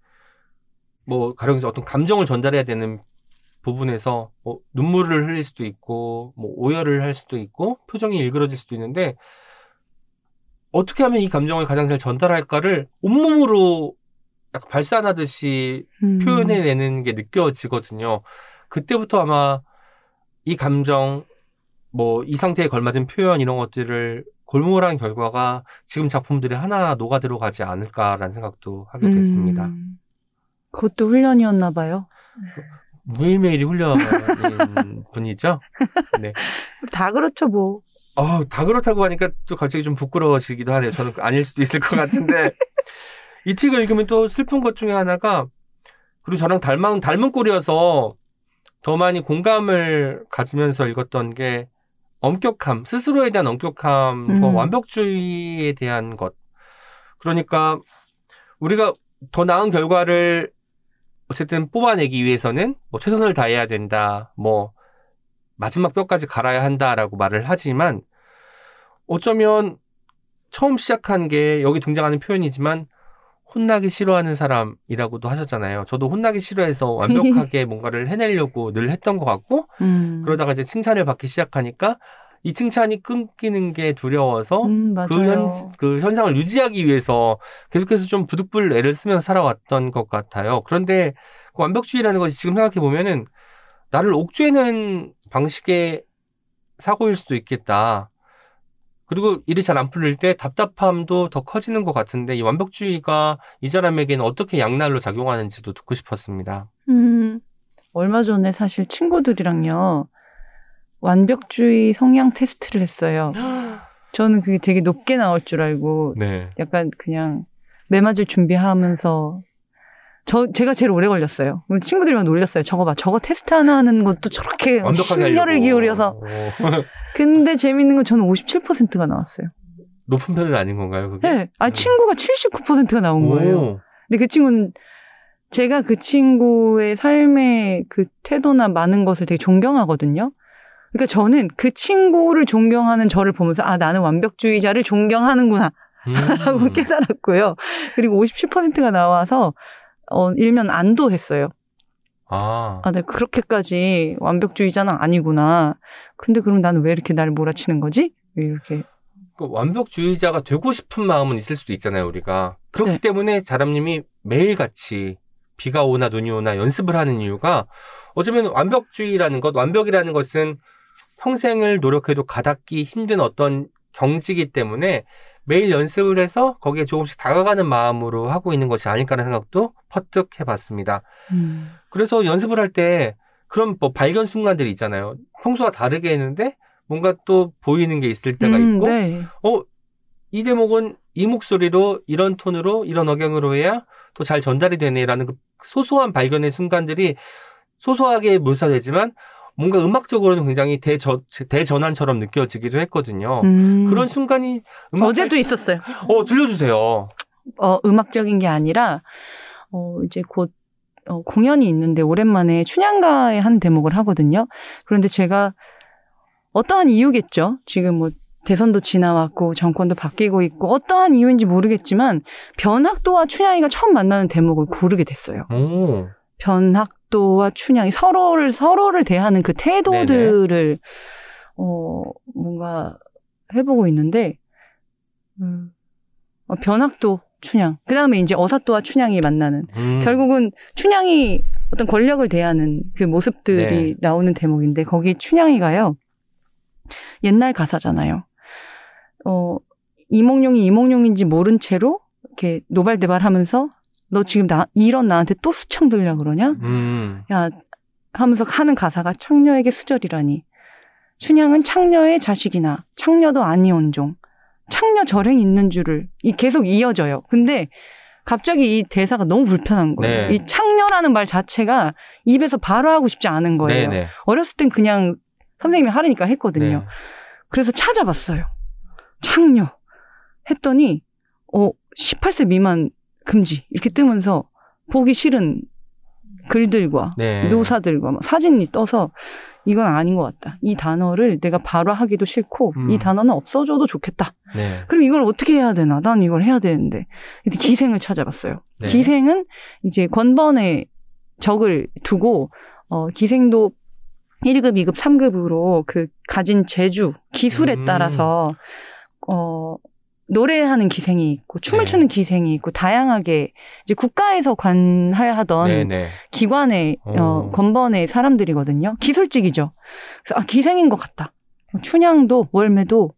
뭐 가령해서 어떤 감정을 전달해야 되는 부분에서 뭐 눈물을 흘릴 수도 있고 뭐 오열을 할 수도 있고 표정이 일그러질 수도 있는데 어떻게 하면 이 감정을 가장 잘 전달할까를 온몸으로 약간 발산하듯이 음. 표현해내는 게 느껴지거든요. 그때부터 아마 이 감정, 뭐, 이 상태에 걸맞은 표현 이런 것들을 골몰한 결과가 지금 작품들이 하나 녹아 들어가지 않을까라는 생각도 하게 됐습니다. 음. 그것도 훈련이었나 봐요. 매일매일이 훈련인 분이죠. 네. 다 그렇죠 뭐. 어, 다 그렇다고 하니까 또 갑자기 좀 부끄러워지기도 하네요. 저는 아닐 수도 있을 것 같은데. 이 책을 읽으면 또 슬픈 것 중에 하나가, 그리고 저랑 닮은, 닮은 꼴이어서 더 많이 공감을 가지면서 읽었던 게 엄격함, 스스로에 대한 엄격함과 음. 완벽주의에 대한 것. 그러니까 우리가 더 나은 결과를 어쨌든 뽑아내기 위해서는 뭐 최선을 다해야 된다. 뭐 마지막 뼈까지 갈아야 한다라고 말을 하지만 어쩌면 처음 시작한 게 여기 등장하는 표현이지만 혼나기 싫어하는 사람이라고도 하셨잖아요. 저도 혼나기 싫어해서 완벽하게 뭔가를 해내려고 늘 했던 것 같고 음. 그러다가 이제 칭찬을 받기 시작하니까 이 칭찬이 끊기는 게 두려워서 음. 그, 현, 그 현상을 유지하기 위해서 계속해서 좀 부득불 애를 쓰면서 살아왔던 것 같아요. 그런데 그 완벽주의라는 것이 지금 생각해 보면은 나를 옥죄는 방식의 사고일 수도 있겠다. 그리고 일이 잘 안 풀릴 때 답답함도 더 커지는 것 같은데 이 완벽주의가 이 사람에게는 어떻게 양날로 작용하는지도 듣고 싶었습니다. 음, 얼마 전에 사실 친구들이랑요, 완벽주의 성향 테스트를 했어요. 저는 그게 되게 높게 나올 줄 알고, 네. 약간 그냥 매 맞을 준비하면서, 저, 제가 제일 오래 걸렸어요. 친구들이 막 놀렸어요. 저거 봐. 저거 테스트 하나 하는 것도 저렇게 심혈을. 기울여서. 어. 근데 재밌는 건 저는 57%가 나왔어요. 높은 편은 아닌 건가요, 그게? 네. 아, 음. 친구가 79%가 나온 거예요. 오. 근데 그 친구는 제가 그 친구의 삶의 그 태도나 많은 것을 되게 존경하거든요. 그러니까 저는 그 친구를 존경하는 저를 보면서 아 나는 완벽주의자를 존경하는구나 라고 음. 깨달았고요. 그리고 57%가 나와서 어 일면 안도했어요. 아, 아, 내가 그렇게까지 완벽주의자는 아니구나. 근데 그럼 나는 왜 이렇게 나를 몰아치는 거지? 이렇게 그 완벽주의자가 되고 싶은 마음은 있을 수도 있잖아요, 우리가. 그렇기 네. 때문에 자람님이 매일같이 비가 오나 눈이 오나 연습을 하는 이유가 어쩌면 완벽주의라는 것, 완벽이라는 것은 평생을 노력해도 가닿기 힘든 어떤 경지이기 때문에 매일 연습을 해서 거기에 조금씩 다가가는 마음으로 하고 있는 것이 아닐까라는 생각도 퍼뜩 해봤습니다. 음. 그래서 연습을 할 때 그런 뭐 발견 순간들이 있잖아요. 평소와 다르게 했는데 뭔가 또 보이는 게 있을 때가 음, 있고 네. 어, 이 대목은 이 목소리로 이런 톤으로 이런 억양으로 해야 또 잘 전달이 되네라는 그 소소한 발견의 순간들이 소소하게 묘사되지만 뭔가 음악적으로는 굉장히 대저, 대전환처럼 느껴지기도 했거든요. 음. 그런 순간이 어제도 있었어요. 어 들려주세요. 어, 음악적인 게 아니라, 어, 이제 곧, 어, 공연이 있는데 오랜만에 춘향가의 한 대목을 하거든요. 그런데 제가 어떠한 이유겠죠. 지금 뭐 대선도 지나왔고 정권도 바뀌고 있고 어떠한 이유인지 모르겠지만 변학도와 춘향이가 처음 만나는 대목을 고르게 됐어요. 오. 변학 도와 춘향이 서로를 서로를 대하는 그 태도들을 어 뭔가 해보고 있는데 음, 어, 변학도 춘향 그 다음에 이제 어사또와 춘향이 만나는 음. 결국은 춘향이 어떤 권력을 대하는 그 모습들이 네. 나오는 대목인데 거기 춘향이가요 옛날 가사잖아요. 어 이몽룡이 이몽룡인지 모른 채로 이렇게 노발대발하면서 너 지금 나 이런 나한테 또 수청 들려 그러냐? 음. 야 하면서 하는 가사가 창녀에게 수절이라니. 춘향은 창녀의 자식이나 창녀도 아니온 종. 창녀 절행 있는 줄을 이 계속 이어져요. 근데 갑자기 이 대사가 너무 불편한 거예요. 네. 이 창녀라는 말 자체가 입에서 바로 하고 싶지 않은 거예요. 네 네. 어렸을 땐 그냥 선생님이 하라니까 했거든요. 네. 그래서 찾아봤어요. 창녀. 했더니, 어, 18세 미만 금지. 이렇게 뜨면서 보기 싫은 글들과 네. 묘사들과 막 사진이 떠서 이건 아닌 것 같다. 이 단어를 내가 바로 하기도 싫고 음. 이 단어는 없어져도 좋겠다. 네. 그럼 이걸 어떻게 해야 되나? 난 이걸 해야 되는데. 기생을 찾아봤어요. 네. 기생은 이제 권번의 적을 두고 어 기생도 1급, 2급, 3급으로 그 가진 재주, 기술에 음. 따라서 어 노래하는 기생이 있고 춤을 네. 추는 기생이 있고 다양하게 이제 국가에서 관할하던 네네. 기관의 어, 어. 권번의 사람들이거든요. 기술직이죠. 그래서 아 기생인 것 같다. 춘향도 월매도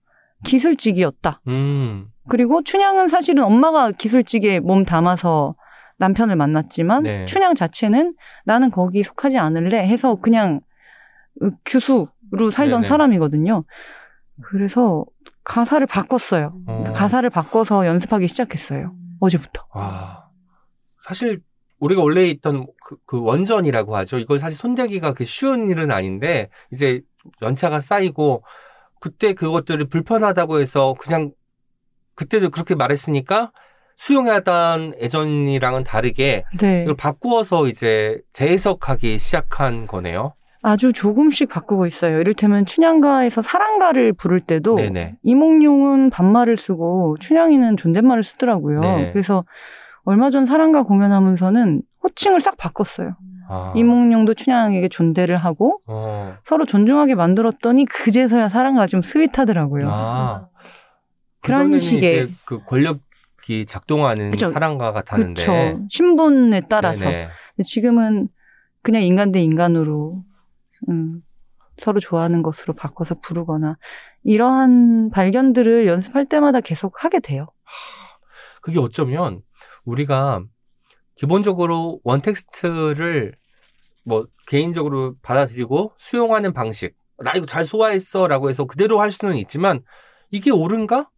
기술직이었다. 음. 그리고 춘향은 사실은 엄마가 기술직에 몸 담아서 남편을 만났지만 네. 춘향 자체는 나는 거기 속하지 않을래 해서 그냥 으, 교수로 살던 네네. 사람이거든요. 그래서 가사를 바꿨어요. 어. 가사를 바꿔서 연습하기 시작했어요. 어제부터. 와. 사실 우리가 원래 있던 그, 그 원전이라고 하죠. 이걸 사실 손대기가 그 쉬운 일은 아닌데 이제 연차가 쌓이고 그때 그것들이 불편하다고 해서 그냥 그때도 그렇게 말했으니까 수용하던 예전이랑은 다르게 네. 이걸 바꾸어서 이제 재해석하기 시작한 거네요. 아주 조금씩 바꾸고 있어요. 이를테면 춘향가에서 사랑가를 부를 때도 네네. 이몽룡은 반말을 쓰고 춘향이는 존댓말을 쓰더라고요. 네. 그래서 얼마 전 사랑가 공연하면서는 호칭을 싹 바꿨어요. 아. 이몽룡도 춘향에게 존대를 하고 어. 서로 존중하게 만들었더니 그제서야 사랑가 좀 스윗하더라고요. 아. 그런 그전에는 식의 그 권력이 작동하는 그쵸. 사랑가 같았는데. 그렇죠. 신분에 따라서. 지금은 그냥 인간 대 인간으로 음, 서로 좋아하는 것으로 바꿔서 부르거나 이러한 발견들을 연습할 때마다 계속 하게 돼요. 그게 어쩌면 우리가 기본적으로 원텍스트를 뭐 개인적으로 받아들이고 수용하는 방식. 나 이거 잘 소화했어 라고 해서 그대로 할 수는 있지만 이게 옳은가?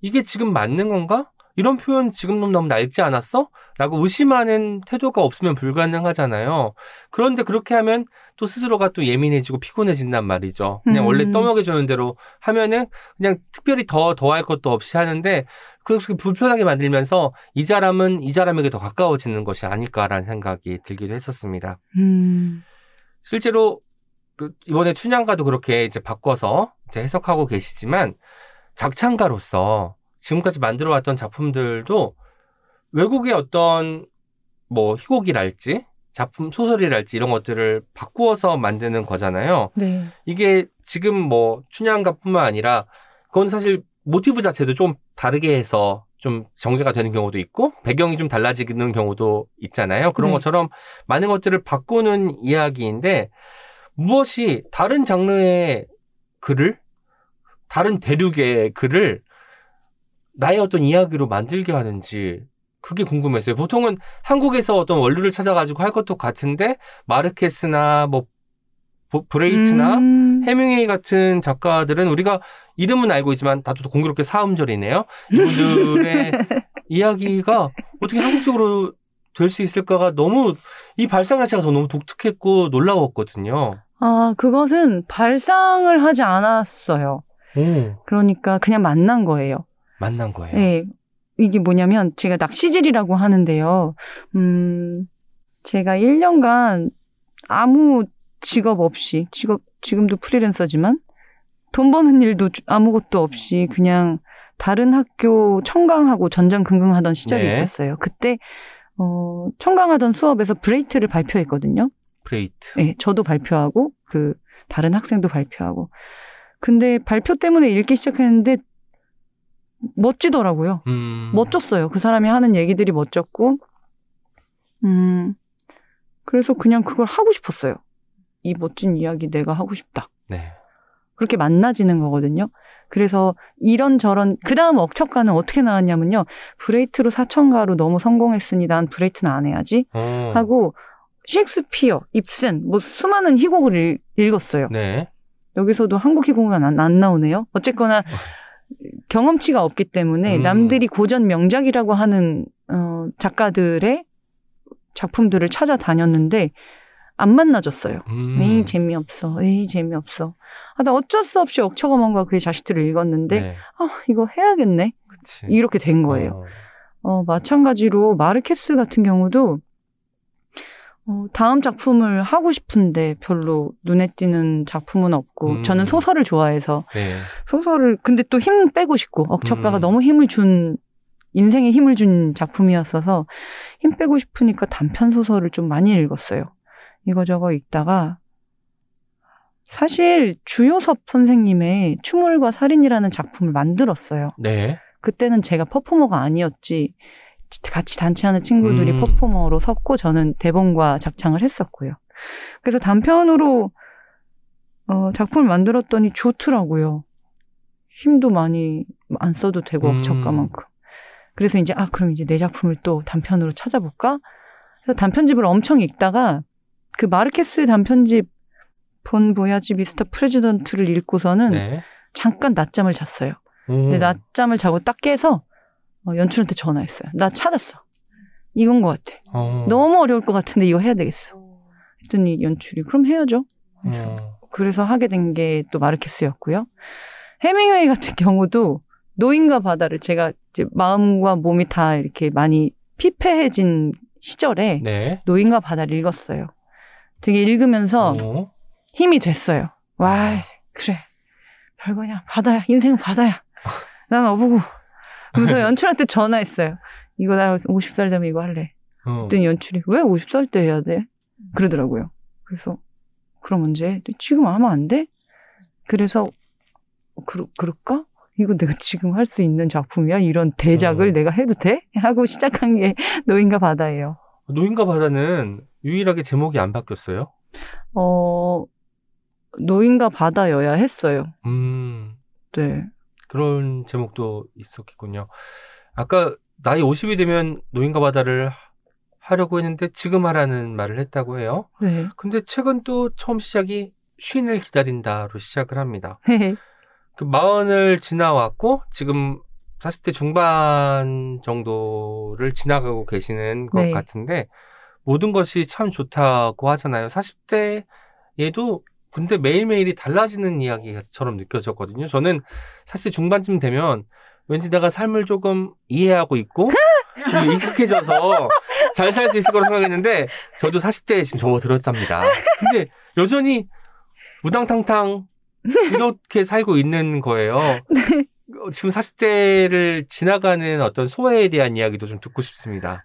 이게 지금 맞는 건가? 이런 표현 지금 너무 낡지 않았어? 라고 의심하는 태도가 없으면 불가능하잖아요. 그런데 그렇게 하면 또 스스로가 또 예민해지고 피곤해진단 말이죠. 그냥 음. 원래 떠먹여주는 대로 하면은 그냥 특별히 더, 더할 것도 없이 하는데 그렇게 불편하게 만들면서 이 사람은 이 사람에게 더 가까워지는 것이 아닐까라는 생각이 들기도 했었습니다. 음, 실제로 그 이번에 춘향가도 그렇게 이제 바꿔서 이제 해석하고 계시지만 작창가로서 지금까지 만들어왔던 작품들도 외국의 어떤 뭐 희곡이랄지 작품 소설이랄지 이런 것들을 바꾸어서 만드는 거잖아요. 네. 이게 지금 뭐 춘향가뿐만 아니라 그건 사실 모티브 자체도 좀 다르게 해서 좀 전개가 되는 경우도 있고 배경이 좀 달라지는 경우도 있잖아요. 그런 네. 것처럼 많은 것들을 바꾸는 이야기인데 무엇이 다른 장르의 글을 다른 대륙의 글을 나의 어떤 이야기로 만들게 하는지 그게 궁금했어요. 보통은 한국에서 어떤 원류를 찾아가지고 할 것도 같은데 마르케스나 뭐 보- 브레히트나 음, 해밍웨이 같은 작가들은 우리가 이름은 알고 있지만 다 또 공교롭게 사음절이네요. 이분들의 이야기가 어떻게 한국적으로 될 수 있을까가 너무 이 발상 자체가 저 너무 독특했고 놀라웠거든요. 아, 그것은 발상을 하지 않았어요. 오, 그러니까 그냥 만난 거예요. 만난 거예요. 네. 이게 뭐냐면 제가 낚시질이라고 하는데요. 음, 제가 1년간 아무 직업 없이 직업 지금도 프리랜서지만 돈 버는 일도 주- 아무것도 없이 그냥 다른 학교 청강하고 전전긍긍하던 시절이 네. 있었어요. 그때 어, 청강하던 수업에서 브레히트를 발표했거든요. 브레히트. 네, 저도 발표하고 그 다른 학생도 발표하고. 근데 발표 때문에 읽기 시작했는데 멋지더라고요. 음. 멋졌어요. 그 사람이 하는 얘기들이 멋졌고, 음, 그래서 그냥 그걸 하고 싶었어요. 이 멋진 이야기 내가 하고 싶다. 네. 그렇게 만나지는 거거든요. 그래서 이런저런, 그 다음 억척가는 어떻게 나왔냐면요. 브레히트로 사천가로 너무 성공했으니 난 브레히트는 안 해야지. 어. 하고, 셰익스피어, 입센, 뭐 수많은 희곡을 읽, 읽었어요. 네. 여기서도 한국 희곡은 안, 안 나오네요. 어쨌거나 경험치가 없기 때문에 음. 남들이 고전 명작이라고 하는 어, 작가들의 작품들을 찾아다녔는데 안 만나줬어요. 음. 에이 재미없어. 에이 재미없어. 하다 어쩔 수 없이 억처가먼과 그의 자식들을 읽었는데 네. 아 이거 해야겠네. 그치. 이렇게 된 거예요. 어, 마찬가지로 마르케스 같은 경우도 어, 다음 작품을 하고 싶은데 별로 눈에 띄는 작품은 없고 음. 저는 소설을 좋아해서 네. 소설을 근데 또 힘 빼고 싶고 억척가가 음. 너무 힘을 준 인생에 힘을 준 작품이었어서 힘 빼고 싶으니까 단편 소설을 좀 많이 읽었어요. 이거저거 읽다가 사실 주요섭 선생님의 추물과 살인이라는 작품을 만들었어요. 네. 그때는 제가 퍼포머가 아니었지 같이 단체하는 친구들이 음. 퍼포머로 섰고 저는 대본과 작창을 했었고요. 그래서 단편으로 어, 작품을 만들었더니 좋더라고요. 힘도 많이 안 써도 되고 음. 억척가만큼. 그래서 이제 아 그럼 이제 내 작품을 또 단편으로 찾아볼까? 그래서 단편집을 엄청 읽다가 그 마르케스의 단편집 본 보야지 미스터 프레지던트를 읽고서는 네. 잠깐 낮잠을 잤어요. 오. 근데 낮잠을 자고 딱 깨서 어, 연출한테 전화했어요. 나 찾았어. 이건 것 같아. 어. 너무 어려울 것 같은데 이거 해야 되겠어. 했더니 연출이 그럼 해야죠. 어. 그래서 하게 된 게 또 마르케스였고요. 해밍웨이 같은 경우도 노인과 바다를 제가 이제 마음과 몸이 다 이렇게 많이 피폐해진 시절에 네. 노인과 바다를 읽었어요. 되게 읽으면서 어. 힘이 됐어요. 와, 그래. 별거냐. 바다야. 인생은 바다야. 난 어부고. 그래서 연출한테 전화했어요. 이거 나 50살 되면 이거 할래. 어. 그랬더니 연출이 왜 50살 때 해야 돼? 그러더라고요. 그래서 그럼 언제? 지금 하면 안 돼? 그래서 어, 그러, 그럴까? 이거 내가 지금 할 수 있는 작품이야? 이런 대작을 어. 내가 해도 돼? 하고 시작한 게 노인과 바다예요. 노인과 바다는 유일하게 제목이 안 바뀌었어요. 어, 노인과 바다여야 했어요. 음. 네. 그런 제목도 있었겠군요. 아까 나이 50이 되면 노인과 바다를 하려고 했는데 지금 하라는 말을 했다고 해요. 네. 근데 최근 또 처음 시작이 쉰을 기다린다로 시작을 합니다. 네. 그 마흔을 지나왔고 지금 40대 중반 정도를 지나가고 계시는 것 네. 같은데 모든 것이 참 좋다고 하잖아요. 40대에도 근데 매일매일이 달라지는 이야기처럼 느껴졌거든요. 저는 40대 중반쯤 되면 왠지 내가 삶을 조금 이해하고 있고 좀 익숙해져서 잘 살 수 있을 거라고 생각했는데 저도 40대에 지금 접어들었답니다. 근데 여전히 우당탕탕 이렇게 살고 있는 거예요. 어, 지금 40대를 지나가는 어떤 소외에 대한 이야기도 좀 듣고 싶습니다.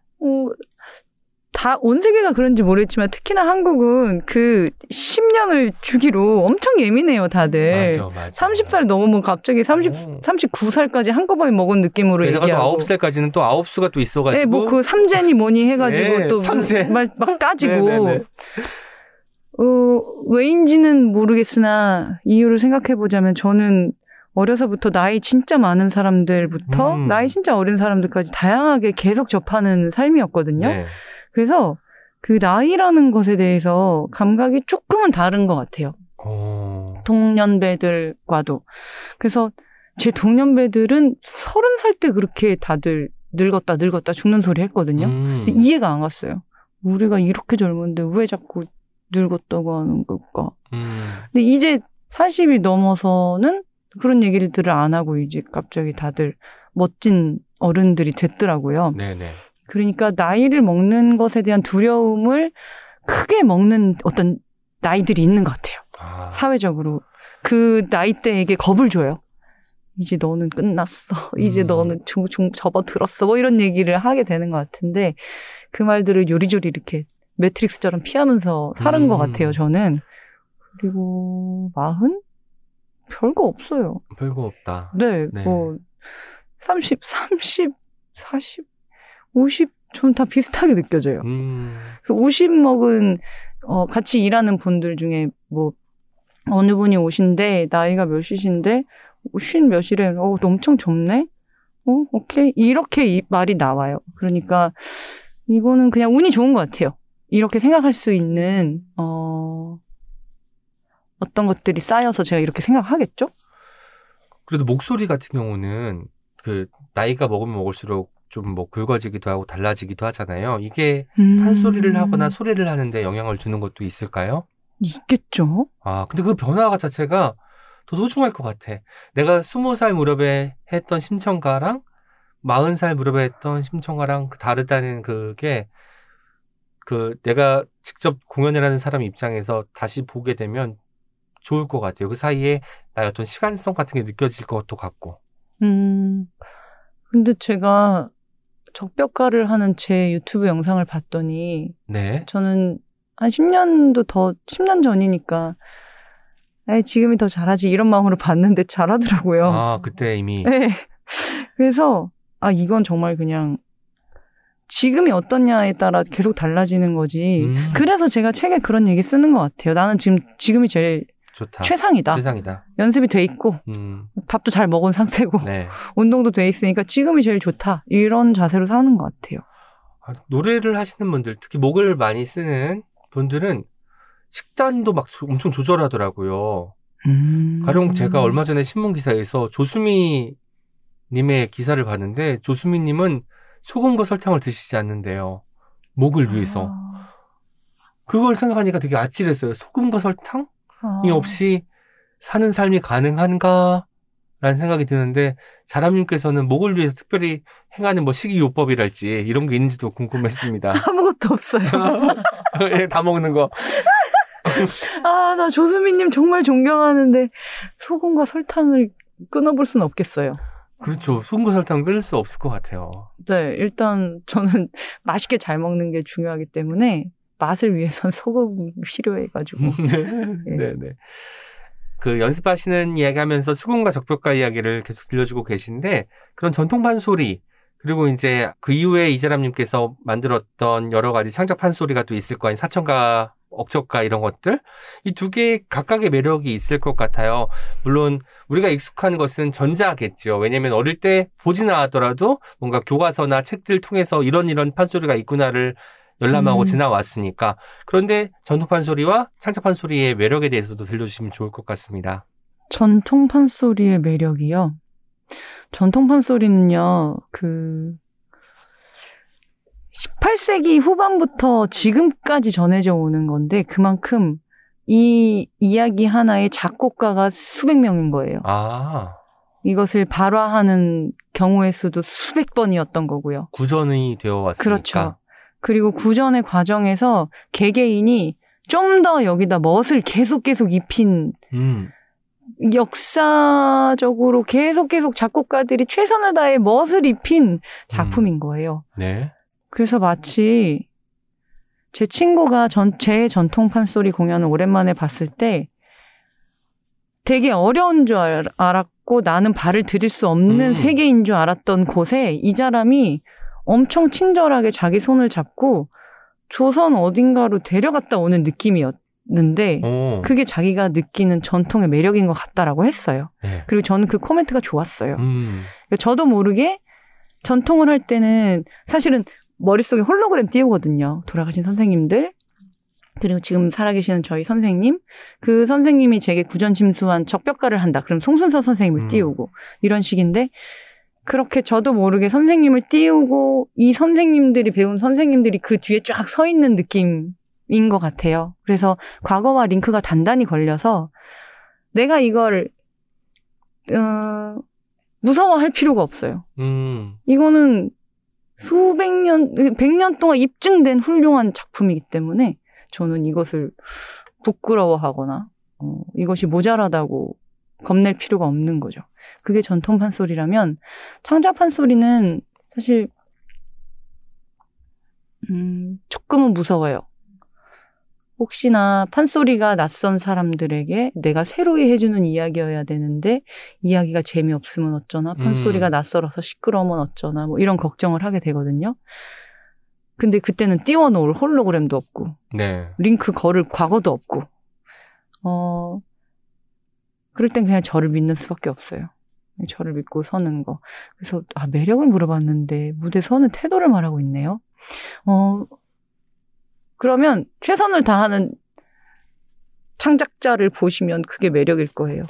어, 다, 온 세계가 그런지 모르겠지만, 특히나 한국은 그 10년을 주기로 엄청 예민해요, 다들. 맞아, 맞아. 30살 넘으면 갑자기 30, 오. 39살까지 한꺼번에 먹은 느낌으로 게다가 또 얘기하고. 9살까지는 또 9수가 또 있어가지고. 네, 뭐 그 삼재니 뭐니 해가지고 네, 또 삼재. 말, 막 따지고. 네네네. 어, 왜인지는 모르겠으나 이유를 생각해보자면 저는 어려서부터 나이 진짜 많은 사람들부터 음. 나이 진짜 어린 사람들까지 다양하게 계속 접하는 삶이었거든요. 네. 그래서 그 나이라는 것에 대해서 감각이 조금은 다른 것 같아요. 어. 동년배들과도. 그래서 제 동년배들은 서른 살 때 그렇게 다들 늙었다 늙었다 죽는 소리 했거든요. 음. 이해가 안 갔어요. 우리가 이렇게 젊은데 왜 자꾸 늙었다고 하는 걸까? 음. 근데 이제 40이 넘어서는 그런 얘기들을 안 하고 이제 갑자기 다들 멋진 어른들이 됐더라고요. 네네. 그러니까 나이를 먹는 것에 대한 두려움을 크게 먹는 어떤 나이들이 있는 것 같아요. 아. 사회적으로. 그 나이대에게 겁을 줘요. 이제 너는 끝났어. 이제 음. 너는 중, 중, 접어들었어. 뭐 이런 얘기를 하게 되는 것 같은데 그 말들을 요리조리 이렇게 매트릭스처럼 피하면서 살은 음. 것 같아요, 저는. 그리고 마흔? 별거 없어요. 별거 없다. 네, 네. 뭐 30, 30, 40, 50전다 비슷하게 느껴져요. 음, 그래서 50 먹은 어 같이 일하는 분들 중에 뭐 어느 분이 오신데 나이가 몇이신데 쉰 몇이래. 어, 너 엄청 젊네. 어, 오케이. 이렇게 이 말이 나와요. 그러니까 이거는 그냥 운이 좋은 것 같아요. 이렇게 생각할 수 있는 어 어떤 것들이 쌓여서 제가 이렇게 생각하겠죠? 그래도 목소리 같은 경우는 그 나이가 먹으면 먹을수록 좀 뭐 굵어지기도 하고 달라지기도 하잖아요. 이게 판소리를 하거나 소리를 하는데 영향을 주는 것도 있을까요? 있겠죠. 아, 근데 그 변화가 자체가 더 소중할 것 같아. 내가 스무 살 무렵에 했던 심청가랑 마흔 살 무렵에 했던 심청가랑 그 다르다는 그게 그 내가 직접 공연을 하는 사람 입장에서 다시 보게 되면 좋을 것 같아요. 그 사이에 나의 어떤 시간성 같은 게 느껴질 것도 같고. 음. 근데 제가 적벽가를 하는 제 유튜브 영상을 봤더니 네. 저는 한 10년도 더, 10년 전이니까, 에 지금이 더 잘하지, 이런 마음으로 봤는데 잘하더라고요. 아, 그때 이미. 네. 그래서, 아, 이건 정말 그냥, 지금이 어떻냐에 따라 계속 달라지는 거지. 음, 그래서 제가 책에 그런 얘기 쓰는 것 같아요. 나는 지금, 지금이 제일 좋다. 최상이다. 최상이다. 연습이 돼 있고, 음, 밥도 잘 먹은 상태고, 네. 운동도 돼 있으니까 지금이 제일 좋다. 이런 자세로 사는 것 같아요. 아, 노래를 하시는 분들, 특히 목을 많이 쓰는 분들은 식단도 막 조- 엄청 조절하더라고요. 음. 가령 제가 얼마 전에 신문 기사에서 조수미 님의 기사를 봤는데 조수미 님은 소금과 설탕을 드시지 않는데요. 목을 위해서. 아. 그걸 생각하니까 되게 아찔했어요. 소금과 설탕 이 아. 없이 사는 삶이 가능한가? 라는 생각이 드는데 자람님께서는 목을 위해서 특별히 행하는 뭐 식이요법이랄지 이런 게 있는지도 궁금했습니다. 아무것도 없어요. 예, 다 먹는 거. 아, 나 조수미님 정말 존경하는데 소금과 설탕을 끊어볼 수는 없겠어요. 그렇죠. 소금과 설탕 끊을 수 없을 것 같아요. 네, 일단 저는 맛있게 잘 먹는 게 중요하기 때문에 맛을 위해선 소금 필요해가지고. 네, 네. 그 연습하시는 이야기 하면서 수군과 적벽가 이야기를 계속 들려주고 계신데 그런 전통 판소리 그리고 이제 그 이후에 이자람님께서 만들었던 여러 가지 창작 판소리가 또 있을 거 아닌 사천가 억적가 이런 것들 이 두 개의 각각의 매력이 있을 것 같아요. 물론 우리가 익숙한 것은 전자겠죠. 왜냐하면 어릴 때 보지는 않았더라도 뭔가 교과서나 책들 통해서 이런 이런 판소리가 있구나를 열람하고 음. 지나왔으니까 그런데 전통 판 소리와 창작 판 소리의 매력에 대해서도 들려주시면 좋을 것 같습니다. 전통 판 소리의 매력이요. 전통 판 소리는요, 그, 18세기 후반부터 지금까지 전해져 오는 건데, 그만큼 이 이야기 하나의 작곡가가 수백 명인 거예요. 아 이것을 발화하는 경우의 수도 수백 번이었던 거고요. 구전이 되어 왔으니까. 그렇죠. 그리고 구전의 과정에서 개개인이 좀 더 여기다 멋을 계속 계속 입힌 음, 역사적으로 계속 계속 작곡가들이 최선을 다해 멋을 입힌 작품인 거예요. 네. 그래서 마치 제 친구가 전, 제 전통 판소리 공연을 오랜만에 봤을 때 되게 어려운 줄 알, 알았고 나는 발을 들일 수 없는 음. 세계인 줄 알았던 곳에 이 사람이 엄청 친절하게 자기 손을 잡고 조선 어딘가로 데려갔다 오는 느낌이었는데 오. 그게 자기가 느끼는 전통의 매력인 것 같다라고 했어요. 네. 그리고 저는 그 코멘트가 좋았어요. 음, 그러니까 저도 모르게 전통을 할 때는 사실은 머릿속에 홀로그램 띄우거든요. 돌아가신 선생님들. 그리고 지금 살아계시는 저희 선생님. 그 선생님이 제게 구전침수한 적벽가를 한다. 그럼 송순서 선생님을 음. 띄우고. 이런 식인데, 그렇게 저도 모르게 선생님을 띄우고, 이 선생님들이 배운 선생님들이 그 뒤에 쫙 서 있는 느낌인 것 같아요. 그래서 과거와 링크가 단단히 걸려서, 내가 이걸, 어, 무서워할 필요가 없어요. 음, 이거는 수백 년, 백 년 동안 입증된 훌륭한 작품이기 때문에 저는 이것을 부끄러워하거나 어, 이것이 모자라다고 겁낼 필요가 없는 거죠. 그게 전통 판소리라면 창작 판소리는 사실 음, 조금은 무서워요. 혹시나 판소리가 낯선 사람들에게 내가 새로이 해주는 이야기여야 되는데 이야기가 재미없으면 어쩌나 판소리가 음. 낯설어서 시끄러우면 어쩌나 뭐 이런 걱정을 하게 되거든요. 근데 그때는 띄워놓을 홀로그램도 없고 네. 링크 걸을 과거도 없고 어 그럴 땐 그냥 저를 믿는 수밖에 없어요. 저를 믿고 서는 거. 그래서 아 매력을 물어봤는데 무대 서는 태도를 말하고 있네요. 어 그러면 최선을 다하는 창작자를 보시면 그게 매력일 거예요.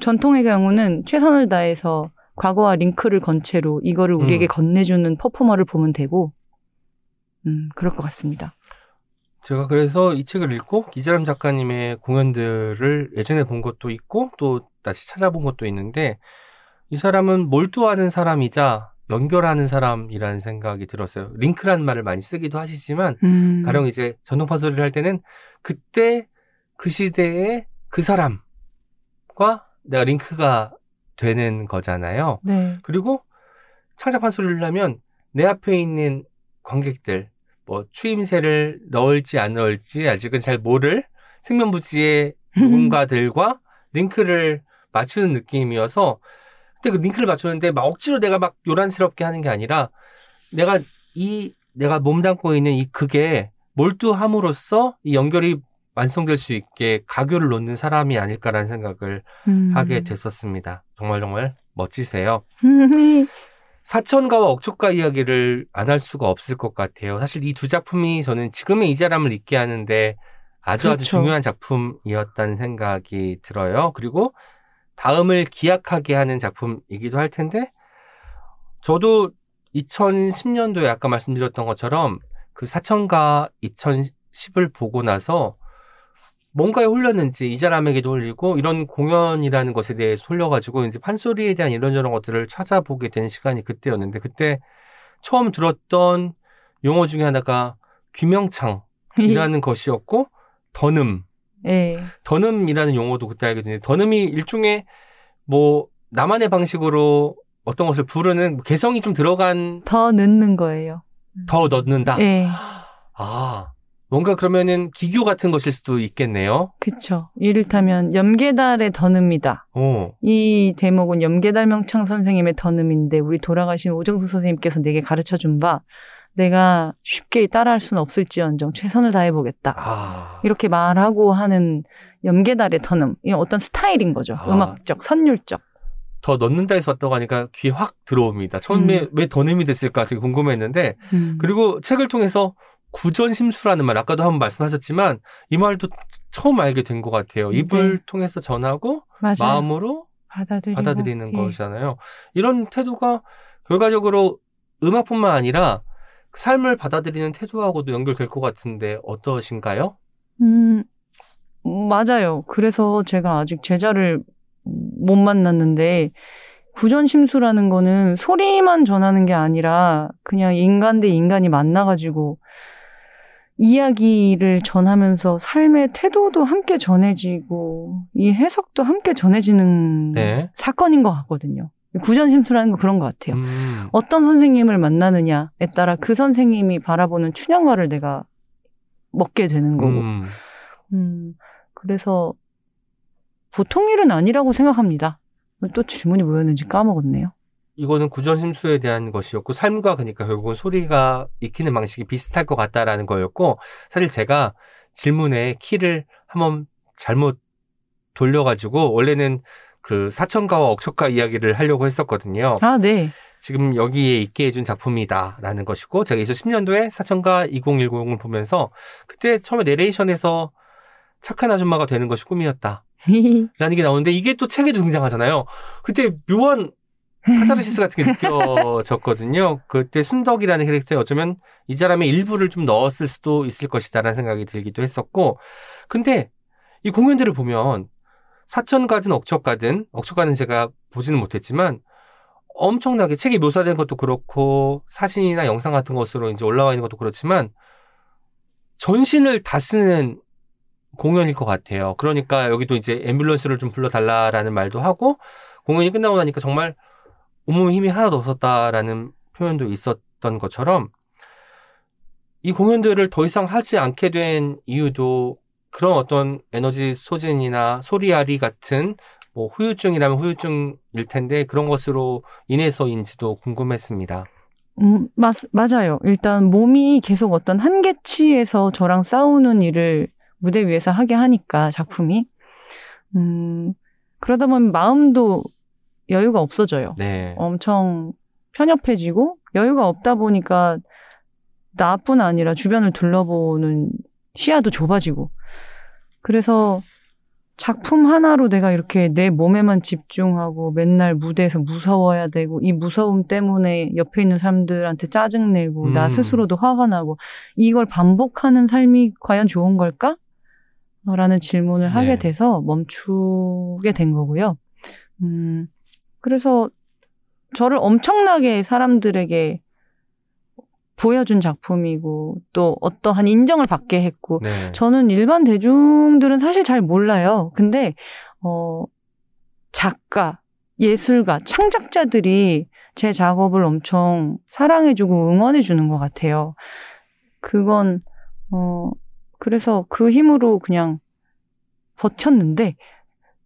전통의 경우는 최선을 다해서 과거와 링크를 건 채로 이거를 우리에게 음. 건네주는 퍼포머를 보면 되고, 음, 그럴 것 같습니다. 제가 그래서 이 책을 읽고 이자람 작가님의 공연들을 예전에 본 것도 있고 또 다시 찾아본 것도 있는데 이 사람은 몰두하는 사람이자 연결하는 사람이라는 생각이 들었어요. 링크라는 말을 많이 쓰기도 하시지만 음, 가령 이제 전통파 소리를 할 때는 그때 그 시대의 그 사람과 내가 링크가 되는 거잖아요. 네, 그리고 창작판 소리를 하면 내 앞에 있는 관객들, 뭐 추임새를 넣을지 안 넣을지 아직은 잘 모를 생면부지의 누군가들과 링크를 맞추는 느낌이어서 그때 그 링크를 맞추는데 막 억지로 내가 막 요란스럽게 하는 게 아니라 내가 이 내가 몸담고 있는 이 극에 몰두함으로써 이 연결이 완성될 수 있게 가교를 놓는 사람이 아닐까라는 생각을 음. 하게 됐었습니다. 정말 정말 멋지세요. 음. 사천가와 억척가 이야기를 안 할 수가 없을 것 같아요. 사실 이 두 작품이 저는 지금의 이자람을 잊게 하는데 아주 아주 그렇죠. 중요한 작품이었다는 생각이 들어요. 그리고 다음을 기약하게 하는 작품이기도 할 텐데 저도 2010년도에 아까 말씀드렸던 것처럼 그 사천가 2010을 보고 나서 뭔가에 홀렸는지 이자람에게도 홀리고 이런 공연이라는 것에 대해 홀려가지고 이제 판소리에 대한 이런저런 것들을 찾아보게 된 시간이 그때였는데 그때 처음 들었던 용어 중에 하나가 귀명창이라는 것이었고 더듬 예. 더듬이라는 용어도 그때 알게 됐는데 더듬이 일종의 뭐 나만의 방식으로 어떤 것을 부르는 개성이 좀 들어간 더 넣는 거예요. 더 넣는다. 예. 아 뭔가 그러면은 기교 같은 것일 수도 있겠네요. 그쵸. 이를테면 염계달의 더듬이다. 오. 이 대목은 염계달 명창 선생님의 더듬인데 우리 돌아가신 오정수 선생님께서 내게 가르쳐 준 바 내가 쉽게 따라할 수는 없을지언정 최선을 다해보겠다. 아. 이렇게 말하고 하는 염계달의. 이 어떤 스타일인 거죠. 아. 음악적, 선율적. 더 넣는다 해서 왔다고 하니까 귀에 확 들어옵니다. 처음에 음. 왜 더냄이 됐을까 되게 궁금했는데 음. 그리고 책을 통해서 구전심수라는 말 아까도 한번 말씀하셨지만 이 말도 처음 알게 된 것 같아요. 입을 네. 통해서 전하고 맞아요. 마음으로 받아들이고. 받아들이는 예. 것이잖아요. 이런 태도가 결과적으로 음악뿐만 아니라 삶을 받아들이는 태도하고도 연결될 것 같은데 어떠신가요? 음, 맞아요. 그래서 제가 아직 제자를 못 만났는데, 구전심수라는 거는 소리만 전하는 게 아니라, 그냥 인간 대 인간이 만나가지고, 이야기를 전하면서 삶의 태도도 함께 전해지고, 이 해석도 함께 전해지는 네. 사건인 것 같거든요. 구전심수라는 거 그런 것 같아요. 음, 어떤 선생님을 만나느냐에 따라 그 선생님이 바라보는 춘향가를 내가 먹게 되는 거고, 음, 음, 그래서 보통 일은 아니라고 생각합니다. 또 질문이 뭐였는지 까먹었네요. 이거는 구전 심수에 대한 것이었고 삶과 그러니까 결국은 소리가 익히는 방식이 비슷할 것 같다라는 거였고 사실 제가 질문에 키를 한번 잘못 돌려가지고 원래는 그 사천가와 억척가 이야기를 하려고 했었거든요. 아, 네. 지금 여기에 있게 해준 작품이다라는 것이고 제가 2010년도에 사천가 2010을 보면서 그때 처음에 내레이션에서 착한 아줌마가 되는 것이 꿈이었다. 라는 게 나오는데 이게 또 책에도 등장하잖아요. 그때 묘한 카타르시스 같은 게 느껴졌거든요. 그때 순덕이라는 캐릭터에 어쩌면 이 사람의 일부를 좀 넣었을 수도 있을 것이다라는 생각이 들기도 했었고 근데 이 공연들을 보면 사천 가든 억척 가든 억척가는 제가 보지는 못했지만 엄청나게 책에 묘사된 것도 그렇고 사진이나 영상 같은 것으로 이제 올라와 있는 것도 그렇지만 전신을 다 쓰는 공연일 것 같아요. 그러니까 여기도 이제 앰뷸런스를 좀 불러달라라는 말도 하고 공연이 끝나고 나니까 정말 온몸에 힘이 하나도 없었다라는 표현도 있었던 것처럼 이 공연들을 더 이상 하지 않게 된 이유도 그런 어떤 에너지 소진이나 소리아리 같은 뭐 후유증이라면 후유증일 텐데 그런 것으로 인해서인지도 궁금했습니다. 음, 맞, 맞아요. 일단 몸이 계속 어떤 한계치에서 저랑 싸우는 일을 무대 위에서 하게 하니까 작품이 음, 그러다 보면 마음도 여유가 없어져요. 네. 엄청 편협해지고 여유가 없다 보니까 나뿐 아니라 주변을 둘러보는 시야도 좁아지고 그래서 작품 하나로 내가 이렇게 내 몸에만 집중하고 맨날 무대에서 무서워야 되고 이 무서움 때문에 옆에 있는 사람들한테 짜증내고 나 음. 스스로도 화가 나고 이걸 반복하는 삶이 과연 좋은 걸까? 라는 질문을 네. 하게 돼서 멈추게 된 거고요. 음, 그래서 저를 엄청나게 사람들에게 보여준 작품이고 또 어떠한 인정을 받게 했고 네. 저는 일반 대중들은 사실 잘 몰라요. 근데 어 작가, 예술가, 창작자들이 제 작업을 엄청 사랑해주고 응원해주는 것 같아요. 그건 어 그래서 그 힘으로 그냥 버텼는데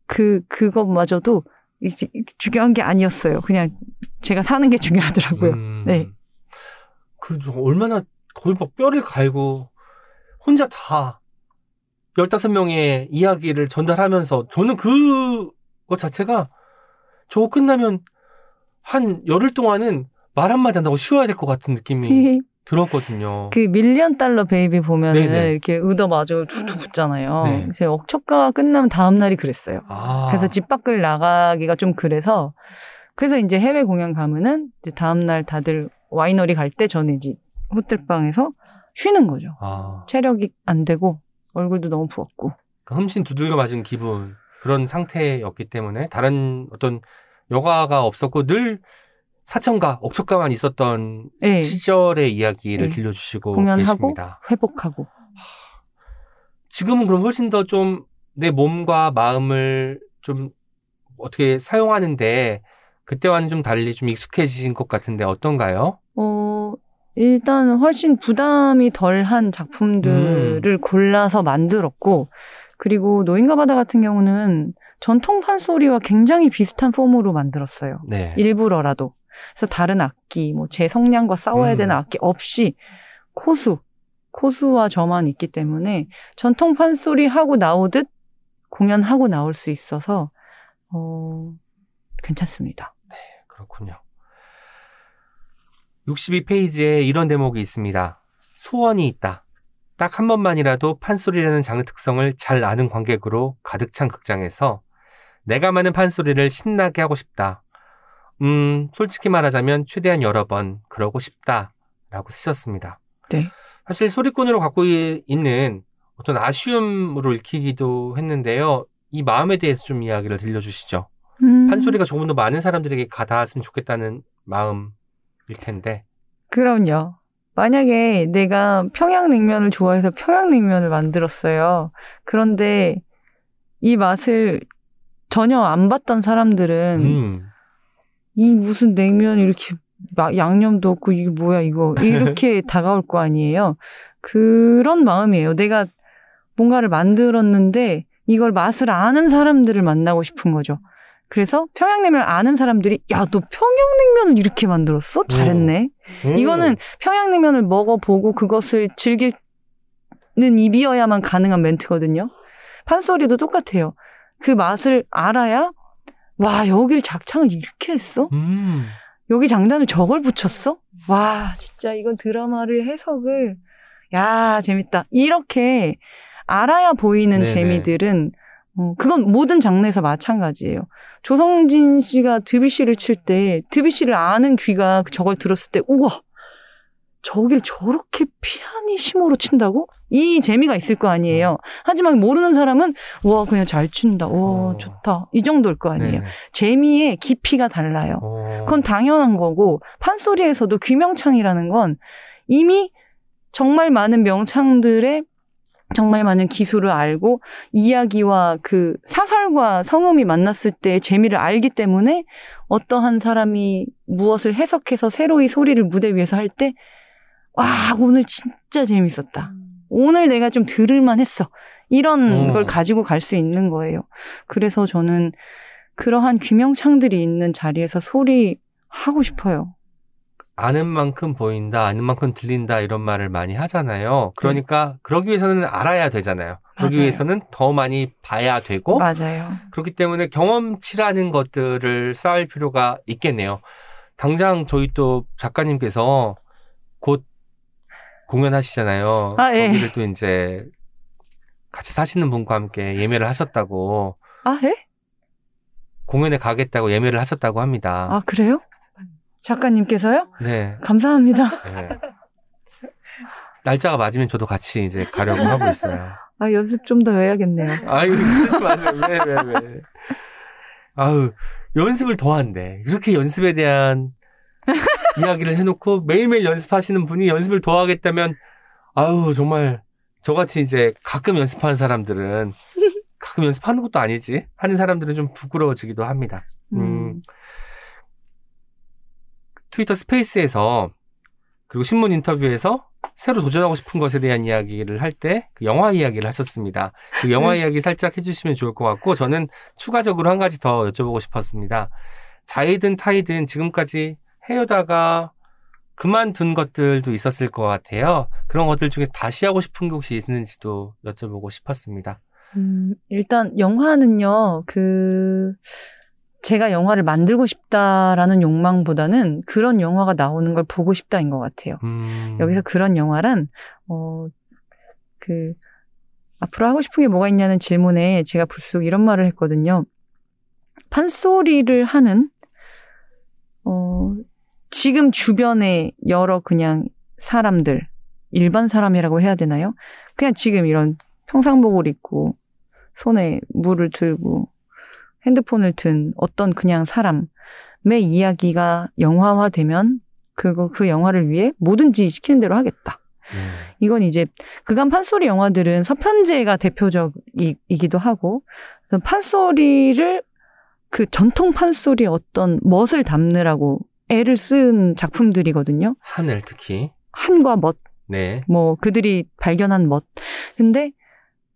그 그것마저도 이제 중요한 게 아니었어요. 그냥 제가 사는 게 중요하더라고요. 음, 네. 그 얼마나 거의 막 뼈를 갈고 혼자 다 15명의 이야기를 전달하면서 저는 그것 자체가 저거 끝나면 한 열흘 동안은 말 한마디 한다고 쉬어야 될 것 같은 느낌이 들었거든요. 그 밀리언 달러 베이비 보면은 네네. 이렇게 얻어맞아 퉁퉁 붓잖아요. 네. 제 억척가 끝나면 다음 날이 그랬어요. 아, 그래서 집 밖을 나가기가 좀 그래서 그래서 이제 해외 공연 가면은 이제 다음 날 다들 와이너리 갈 때 저는 이제 호텔 방에서 쉬는 거죠. 아, 체력이 안 되고 얼굴도 너무 부었고. 그 흠씬 두들겨 맞은 기분 그런 상태였기 때문에 다른 어떤 여가가 없었고 늘 사천가, 억척가만 있었던 네. 시절의 이야기를 네. 들려주시고 공연하고 계십니다. 회복하고. 지금은 그럼 훨씬 더 좀 내 몸과 마음을 좀 어떻게 사용하는데 그때와는 좀 달리 좀 익숙해지신 것 같은데 어떤가요? 어, 일단 훨씬 부담이 덜한 작품들을 음. 골라서 만들었고, 그리고 노인과 바다 같은 경우는 전통 판소리와 굉장히 비슷한 폼으로 만들었어요. 네. 일부러라도. 그래서 다른 악기, 뭐 제 성량과 싸워야 음. 되는 악기 없이 코수, 코수와 저만 있기 때문에 전통 판소리 하고 나오듯 공연하고 나올 수 있어서, 어, 괜찮습니다. 그렇군요. 62페이지에 이런 대목이 있습니다. 소원이 있다. 딱 한 번만이라도 판소리라는 장르 특성을 잘 아는 관객으로 가득 찬 극장에서 내가 많은 판소리를 신나게 하고 싶다. 음, 솔직히 말하자면 최대한 여러 번 그러고 싶다. 라고 쓰셨습니다. 네. 사실 소리꾼으로 갖고 이- 있는 어떤 아쉬움으로 읽히기도 했는데요. 이 마음에 대해서 좀 이야기를 들려주시죠. 음. 판소리가 조금 더 많은 사람들에게 가닿았으면 좋겠다는 마음일 텐데. 그럼요. 만약에 내가 평양냉면을 좋아해서 평양냉면을 만들었어요. 그런데 이 맛을 전혀 안 봤던 사람들은 음. 이 무슨 냉면 이렇게 막 양념도 없고 이게 뭐야 이거 이렇게 다가올 거 아니에요. 그런 마음이에요. 내가 뭔가를 만들었는데 이걸 맛을 아는 사람들을 만나고 싶은 거죠. 그래서 평양냉면을 아는 사람들이 야 너 평양냉면을 이렇게 만들었어? 잘했네. 이거는 평양냉면을 먹어보고 그것을 즐기는 입이어야만 가능한 멘트거든요. 판소리도 똑같아요. 그 맛을 알아야 와 여길 작창을 이렇게 했어? 음. 여기 장단을 저걸 붙였어? 와 진짜 이건 드라마를 해석을 야 재밌다 이렇게 알아야 보이는 네네. 재미들은 어, 그건 모든 장르에서 마찬가지예요. 조성진 씨가 드뷔시를 칠 때 드뷔시를 아는 귀가 저걸 들었을 때 우와 저길 저렇게 피아니시모로 친다고? 이 재미가 있을 거 아니에요. 하지만 모르는 사람은 와 그냥 잘 친다. 와 어. 좋다. 이 정도일 거 아니에요. 네. 재미의 깊이가 달라요. 어. 그건 당연한 거고 판소리에서도 귀명창이라는 건 이미 정말 많은 명창들의 정말 많은 기술을 알고 이야기와 그 사설과 성음이 만났을 때 재미를 알기 때문에 어떠한 사람이 무엇을 해석해서 새로이 소리를 무대 위에서 할 때 와, 오늘 진짜 재밌었다. 오늘 내가 좀 들을만 했어. 이런 어. 걸 가지고 갈 수 있는 거예요. 그래서 저는 그러한 귀명창들이 있는 자리에서 소리 하고 싶어요. 아는 만큼 보인다, 아는 만큼 들린다 이런 말을 많이 하잖아요. 그러니까 그러기 위해서는 알아야 되잖아요. 그러기 맞아요. 위해서는 더 많이 봐야 되고 맞아요. 그렇기 때문에 경험치라는 것들을 쌓을 필요가 있겠네요. 당장 저희 또 작가님께서 곧 공연하시잖아요. 아, 예. 거기를 또 이제 같이 사시는 분과 함께 예매를 하셨다고 아, 예? 공연에 가겠다고 예매를 하셨다고 합니다. 아, 그래요? 작가님께서요? 네. 감사합니다. 네. 날짜가 맞으면 저도 같이 이제 가려고 하고 있어요. 아, 연습 좀 더 해야겠네요. 아유, 그러지 마세요. 왜, 왜, 왜. 아유, 연습을 더 한대. 이렇게 연습에 대한 이야기를 해놓고 매일매일 연습하시는 분이 연습을 더 하겠다면, 아유, 정말, 저같이 이제 가끔 연습하는 사람들은, 가끔 연습하는 것도 아니지. 하는 사람들은 좀 부끄러워지기도 합니다. 음. 트위터 스페이스에서 그리고 신문 인터뷰에서 새로 도전하고 싶은 것에 대한 이야기를 할 때 그 영화 이야기를 하셨습니다. 그 영화 이야기 살짝 해주시면 좋을 것 같고 저는 추가적으로 한 가지 더 여쭤보고 싶었습니다. 자이든 타이든 지금까지 해오다가 그만둔 것들도 있었을 것 같아요. 그런 것들 중에서 다시 하고 싶은 게 혹시 있는지도 여쭤보고 싶었습니다. 음, 일단 영화는요, 그, 제가 영화를 만들고 싶다라는 욕망보다는 그런 영화가 나오는 걸 보고 싶다인 것 같아요. 음, 여기서 그런 영화란, 어, 그, 앞으로 하고 싶은 게 뭐가 있냐는 질문에 제가 불쑥 이런 말을 했거든요. 판소리를 하는, 어, 지금 주변에 여러 그냥 사람들, 일반 사람이라고 해야 되나요? 그냥 지금 이런 평상복을 입고, 손에 물을 들고, 핸드폰을 든 어떤 그냥 사람의 이야기가 영화화되면, 그거, 그 영화를 위해 뭐든지 시키는 대로 하겠다. 음, 이건 이제 그간 판소리 영화들은 서편제가 대표적이기도 하고 판소리를 그 전통 판소리 어떤 멋을 담느라고 애를 쓴 작품들이거든요. 하늘 특히. 한과 멋, 네. 뭐 그들이 발견한 멋. 근데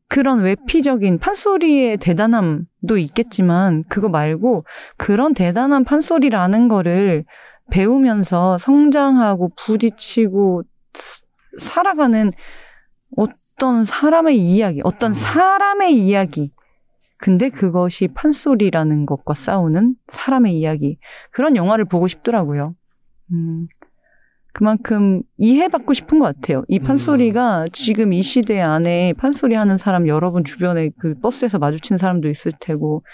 그런 외피적인 판소리의 대단함도 있겠지만 그거 말고 그런 대단한 판소리라는 거를 배우면서 성장하고 부딪히고 스- 살아가는 어떤 사람의 이야기, 어떤 음. 사람의 이야기. 근데 그것이 판소리라는 것과 싸우는 사람의 이야기. 그런 영화를 보고 싶더라고요. 음, 그만큼 이해받고 싶은 것 같아요. 이 판소리가 지금 이 시대 안에 판소리 하는 사람 여러분 주변에 그 버스에서 마주치는 사람도 있을 테고,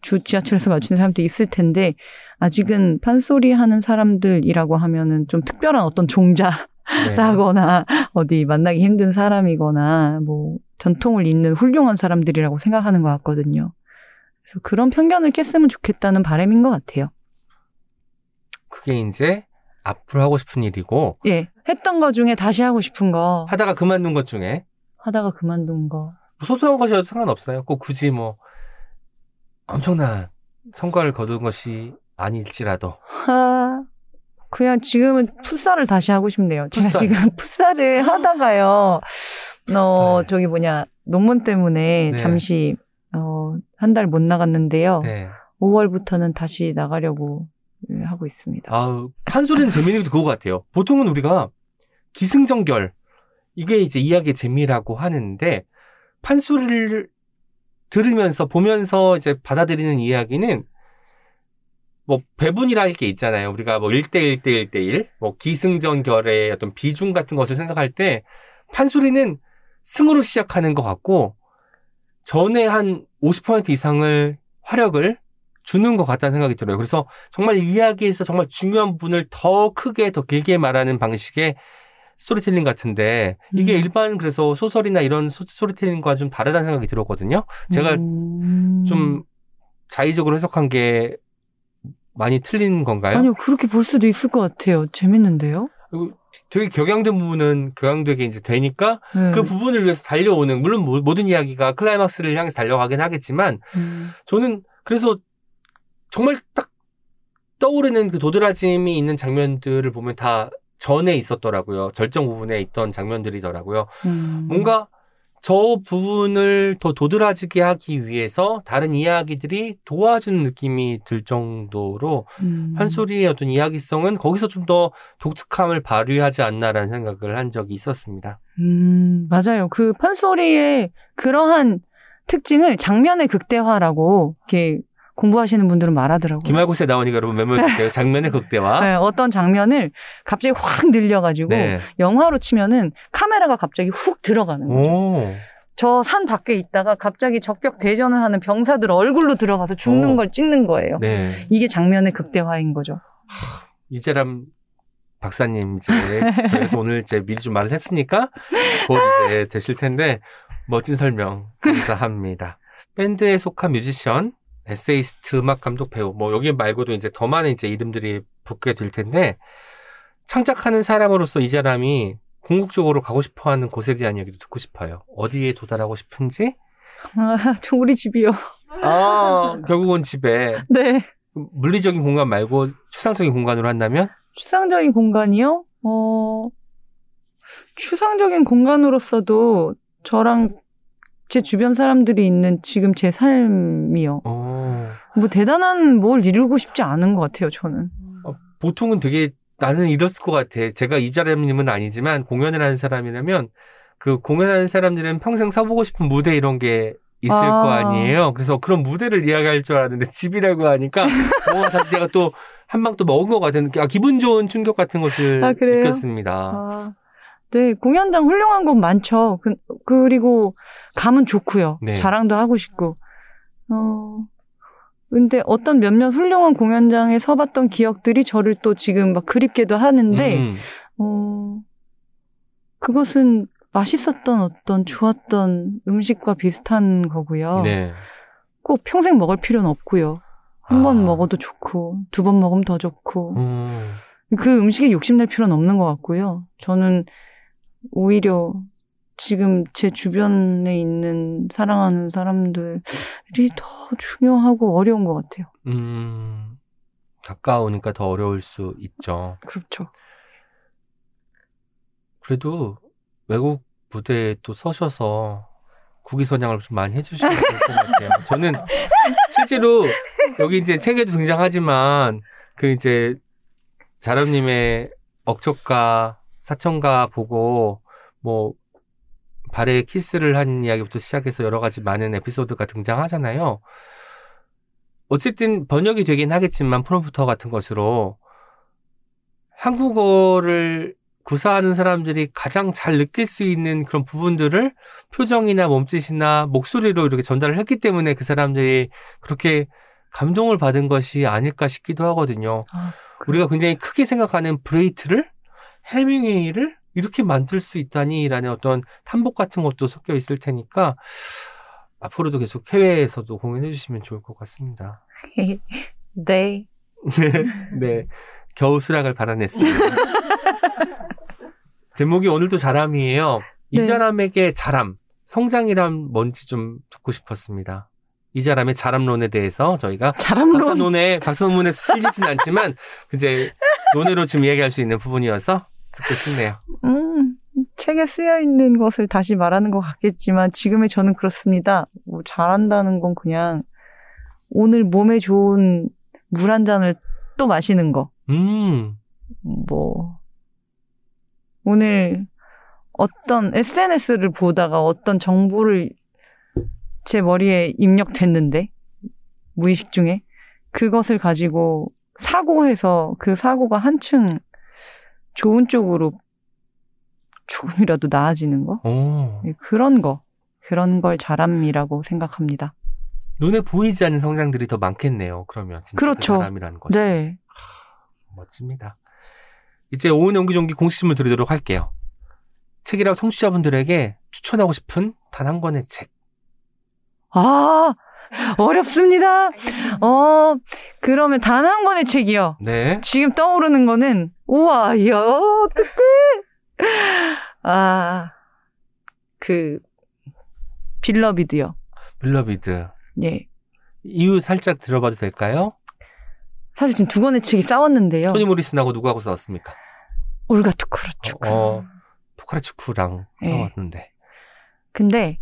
주 지하철에서 마주치는 사람도 있을 텐데, 아직은 판소리 하는 사람들이라고 하면은 좀 특별한 어떤 종자, 네. 라거나 어디 만나기 힘든 사람이거나 뭐 전통을 잇는 훌륭한 사람들이라고 생각하는 것 같거든요. 그래서 그런 편견을 깼으면 좋겠다는 바람인 것 같아요. 그게 이제 앞으로 하고 싶은 일이고 예. 했던 거 중에 다시 하고 싶은 거 하다가 그만둔 것 중에 하다가 그만둔 거. 뭐 소소한 것이어도 상관없어요. 꼭 굳이 뭐 엄청난 성과를 거둔 것이 아닐지라도 하, 그냥 지금은 풋살을 다시 하고 싶네요. 제가 풋살. 지금 풋살을 하다가요. 어, 풋살. 저기 뭐냐, 논문 때문에 네. 잠시, 어, 한 달 못 나갔는데요. 네. 5월부터는 다시 나가려고 예, 하고 있습니다. 아우 한 소리는 재미있는 게 그거 같아요. 보통은 우리가 기승전결 이게 이제 이야기의 재미라고 하는데 판소리를 들으면서 보면서 이제 받아들이는 이야기는 뭐 배분이랄 게 있잖아요. 우리가 뭐 1대1 대 1대1 뭐 기승전 결의 어떤 비중 같은 것을 생각할 때 판소리는 승으로 시작하는 것 같고 전에 한 50% 이상을 화력을 주는 것 같다는 생각이 들어요. 그래서 정말 이야기에서 정말 중요한 부분을 더 크게 더 길게 말하는 방식의 스토리텔링 같은데 이게 음. 일반 그래서 소설이나 이런 소, 스토리텔링과 좀 다르다는 생각이 들었거든요. 제가 음. 좀 자의적으로 해석한 게 많이 틀린 건가요? 아니요, 그렇게 볼 수도 있을 것 같아요. 재밌는데요? 되게 격양된 부분은 격양되게 이제 되니까 네. 그 부분을 위해서 달려오는 물론 모- 모든 이야기가 클라이막스를 향해서 달려가긴 하겠지만 음. 저는 그래서 정말 딱 떠오르는 그 도드라짐이 있는 장면들을 보면 다 전에 있었더라고요. 절정 부분에 있던 장면들이더라고요. 음. 뭔가 저 부분을 더 도드라지게 하기 위해서 다른 이야기들이 도와주는 느낌이 들 정도로 음. 판소리의 어떤 이야기성은 거기서 좀 더 독특함을 발휘하지 않나라는 생각을 한 적이 있었습니다. 음, 맞아요. 그 판소리의 그러한 특징을 장면의 극대화라고 이렇게 공부하시는 분들은 말하더라고요. 김할곳에 나오니까 여러분 메모해주세요. 장면의 극대화. 네, 어떤 장면을 갑자기 확 늘려가지고 네. 영화로 치면은 카메라가 갑자기 훅 들어가는 거죠. 오. 저산 밖에 있다가 갑자기 적벽 대전을 하는 병사들 얼굴로 들어가서 죽는 오. 걸 찍는 거예요. 네. 이게 장면의 극대화인 거죠. 이재람 박사님 이제 저희가 또 오늘 이제 미리 좀 말을 했으니까 곧 이제 되실 텐데 멋진 설명 감사합니다. 밴드에 속한 뮤지션, 에세이스트, 음악 감독, 배우 뭐 여기 말고도 이제 더 많은 이제 이름들이 붙게 될 텐데 창작하는 사람으로서 이재람이 궁극적으로 가고 싶어하는 곳에 대한 이야기도 듣고 싶어요. 어디에 도달하고 싶은지? 아, 저 우리 집이요. 아 결국은 집에 네. 물리적인 공간 말고 추상적인 공간으로 한다면 추상적인 공간이요? 어, 추상적인 공간으로서도 저랑 제 주변 사람들이 있는 지금 제 삶이요. 어. 뭐 대단한 뭘 이루고 싶지 않은 것 같아요, 저는. 보통은 되게 나는 이랬을 것 같아. 제가 이자람님은 아니지만 공연을 하는 사람이라면 그 공연하는 사람들은 평생 서보고 싶은 무대 이런 게 있을 아. 거 아니에요. 그래서 그런 무대를 이야기할 줄 알았는데 집이라고 하니까 뭔가 다시 제가 또 한 방 또 먹은 것 같은 아, 기분 좋은 충격 같은 것을 아? 느꼈습니다. 아, 네, 공연장 훌륭한 곳 많죠. 그, 그리고 가면 좋고요. 네. 자랑도 하고 싶고. 어, 근데 어떤 몇몇 훌륭한 공연장에 서봤던 기억들이 저를 또 지금 막 그립게도 하는데, 음, 어, 그것은 맛있었던 어떤 좋았던 음식과 비슷한 거고요. 네. 꼭 평생 먹을 필요는 없고요. 한번 아. 먹어도 좋고, 두 번 먹으면 더 좋고. 음, 그 음식에 욕심낼 필요는 없는 것 같고요. 저는 오히려 지금 제 주변에 있는 사랑하는 사람들이 더 중요하고 어려운 것 같아요. 음, 가까우니까 더 어려울 수 있죠. 그렇죠. 그래도 외국 무대에 또 서셔서 국위 선양을 좀 많이 해주시면 좋을 것 같아요. 저는 실제로 여기 이제 책에도 등장하지만 그 이제 자람님의 억척가 사천가 보고 뭐 발에 키스를 한 이야기부터 시작해서 여러 가지 많은 에피소드가 등장하잖아요. 어쨌든 번역이 되긴 하겠지만 프롬프터 같은 것으로 한국어를 구사하는 사람들이 가장 잘 느낄 수 있는 그런 부분들을 표정이나 몸짓이나 목소리로 이렇게 전달을 했기 때문에 그 사람들이 그렇게 감동을 받은 것이 아닐까 싶기도 하거든요. 아, 우리가 굉장히 크게 생각하는 브레히트를 해밍웨이를 이렇게 만들 수 있다니라는 어떤 탄복 같은 것도 섞여 있을 테니까 앞으로도 계속 해외에서도 공연해 주시면 좋을 것 같습니다. 네. 네. 겨우 수락을 받아냈습니다. 제목이 오늘도 자람이에요. 이 네. 자람에게 자람, 성장이란 뭔지 좀 듣고 싶었습니다. 이 자람의 자람론에 대해서 저희가 자람론. 박사논에, 박사논문에 실리진 않지만, 이제 논의로 지금 이야기할 수 있는 부분이어서 듣고 싶네요. 음, 책에 쓰여 있는 것을 다시 말하는 것 같겠지만 지금의 저는 그렇습니다. 뭐 잘한다는 건 그냥 오늘 몸에 좋은 물 한 잔을 또 마시는 거. 음, 뭐 오늘 어떤 SNS를 보다가 어떤 정보를 제 머리에 입력됐는데 무의식 중에 그것을 가지고 사고해서 그 사고가 한층 좋은 쪽으로 조금이라도 나아지는 거 오. 네, 그런 거 그런 걸 자람이라고 생각합니다. 눈에 보이지 않는 성장들이 더 많겠네요. 그러면 진짜 그렇죠. 그 사람이라는 것이. 네, 멋집니다. 이제 오은 연기종기 공식 질문 드리도록 할게요. 책이라고 청취자분들에게 추천하고 싶은 단 한 권의 책. 아 어렵습니다. 어, 그러면 단 한 권의 책이요. 네. 지금 떠오르는 거는, 우와, 이야, 어떡해. 아, 그, 빌러비드요. 빌러비드. 예. 이유 살짝 들어봐도 될까요? 사실 지금 두 권의 책이 싸웠는데요. 토니 모리슨하고 누구하고 싸웠습니까? 올가 투크루추크. 어, 토카르추크랑 네. 싸웠는데. 근데,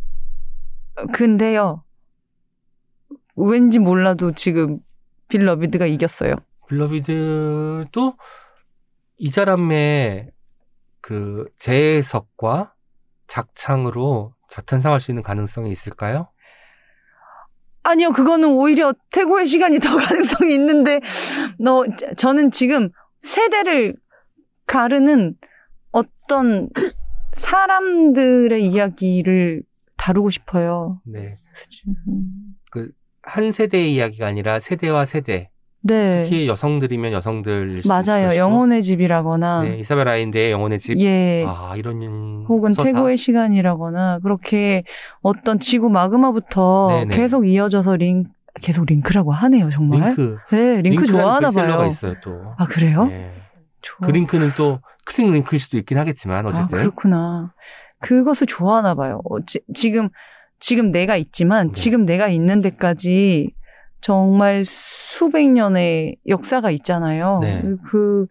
근데요. 왠지 몰라도 지금 빌러비드가 이겼어요. 빌러비드도 이자람의 그 재해석과 작창으로 재탄생할 수 있는 가능성이 있을까요? 아니요, 그거는 오히려 태고의 시간이 더 가능성이 있는데, 너, 저는 지금 세대를 가르는 어떤 사람들의 이야기를 다루고 싶어요. 네. 음. 한 세대의 이야기가 아니라 세대와 세대. 네. 특히 여성들이면 있을 맞아요. 영혼의 집이라거나, 네, 이사벨 아인드의 영혼의 집. 예. 아, 이런 혹은 서사. 태고의 시간이라거나, 그렇게 어떤 지구 마그마부터 네네. 계속 이어져서 링, 계속 링크라고 하네요, 정말. 링크. 네, 링크 좋아하나 봐요. 있어요, 또. 아, 그래요? 네. 좋아. 그 링크는 또 클릭 링크일 수도 있긴 하겠지만 어쨌든. 아, 그렇구나. 그것을 좋아하나 봐요. 어, 지, 지금, 지금 내가 있지만, 네. 지금 내가 있는 데까지 정말 수백 년의 역사가 있잖아요. 네. 그,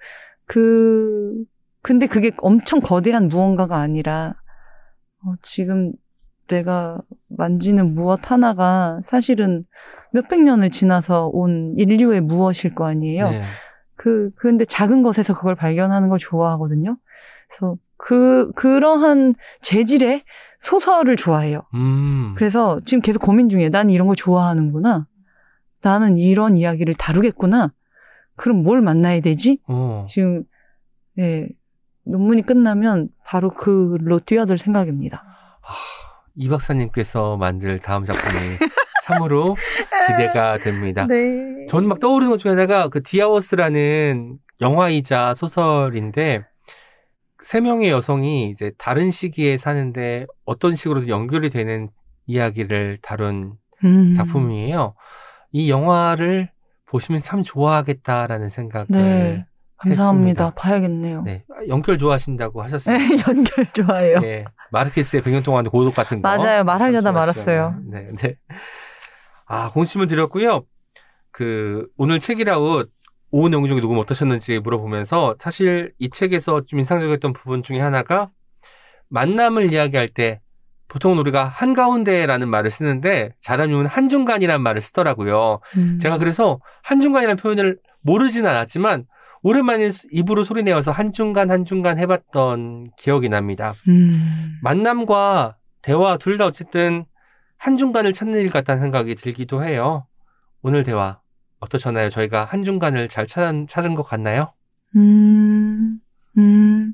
그, 근데 그게 엄청 거대한 무언가가 아니라, 어, 지금 내가 만지는 무엇 하나가 사실은 몇백 년을 지나서 온 인류의 무엇일 거 아니에요. 네. 그, 근데 작은 것에서 그걸 발견하는 걸 좋아하거든요. 그래서 그, 그러한 재질의 소설을 좋아해요. 음. 그래서 지금 계속 고민 중이에요. 난 이런 걸 좋아하는구나. 나는 이런 이야기를 다루겠구나. 그럼 뭘 만나야 되지? 어. 지금, 예, 논문이 끝나면 바로 그로 뛰어들 생각입니다. 이 박사님께서 만들 다음 작품이 참으로 기대가 됩니다. 네. 저는 막 떠오르는 것 중에 하나가 그 디아워스라는 영화이자 소설인데 세 명의 여성이 이제 다른 시기에 사는데 어떤 식으로든 연결이 되는 이야기를 다룬 음. 작품이에요. 이 영화를 보시면 참 좋아하겠다라는 생각을 네. 감사합니다. 했습니다. 봐야겠네요. 네, 연결 좋아하신다고 하셨어요. 네, 연결 좋아해요. 네, 마르케스의 100년 동안 고독 같은 거. 맞아요. 말하려다 참 말았어요. 네, 네. 아, 공심을 드렸고요. 그 오늘 책이라웃 오은 영종이 녹음 어떠셨는지 물어보면서 사실 이 책에서 좀 인상적이었던 부분 중에 하나가 만남을 이야기할 때 보통 우리가 한가운데라는 말을 쓰는데 자라님은 한중간이라는 말을 쓰더라고요. 음. 제가 그래서 한중간이라는 표현을 모르진 않았지만 오랜만에 입으로 소리내어서 한중간 한중간 해봤던 기억이 납니다. 음. 만남과 대화 둘 다 어쨌든 한중간을 찾는 일 같다는 생각이 들기도 해요. 오늘 대화 어떠셨나요? 저희가 한중간을 잘 찾은, 찾은 것 같나요? 음, 음,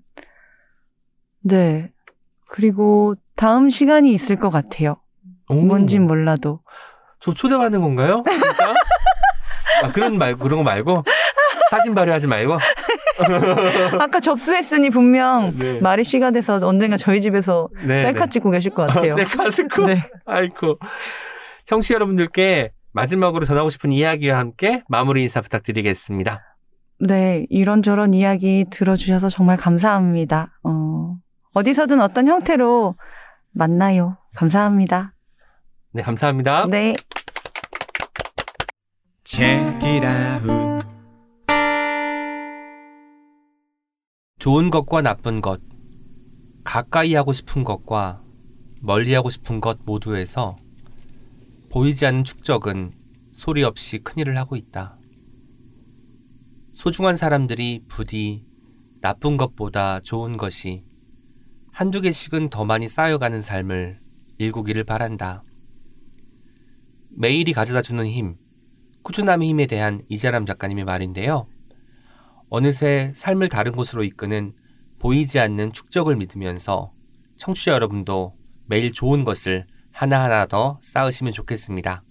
네. 그리고 다음 시간이 있을 것 같아요. 오, 뭔진 몰라도. 저 초대받는 건가요? 진짜? 아, 그런 말고, 그런 거 말고? 사진 발휘하지 말고? 아까 접수했으니 분명 네. 말이 씨가 돼서 언젠가 저희 집에서 네, 셀카 네. 찍고 계실 것 같아요. 셀카 찍고? 네. 아이고. 청취자 여러분들께 마지막으로 전하고 싶은 이야기와 함께 마무리 인사 부탁드리겠습니다. 네, 이런저런 이야기 들어주셔서 정말 감사합니다. 어, 어디서든 어떤 형태로 만나요. 감사합니다. 네, 감사합니다. 네. Check it out. 좋은 것과 나쁜 것, 가까이 하고 싶은 것과 멀리 하고 싶은 것 모두에서 보이지 않는 축적은 소리 없이 큰일을 하고 있다. 소중한 사람들이 부디 나쁜 것보다 좋은 것이 한두 개씩은 더 많이 쌓여가는 삶을 일구기를 바란다. 매일이 가져다 주는 힘, 꾸준함의 힘에 대한 이자람 작가님의 말인데요. 어느새 삶을 다른 곳으로 이끄는 보이지 않는 축적을 믿으면서 청취자 여러분도 매일 좋은 것을 하나하나 더 쌓으시면 좋겠습니다.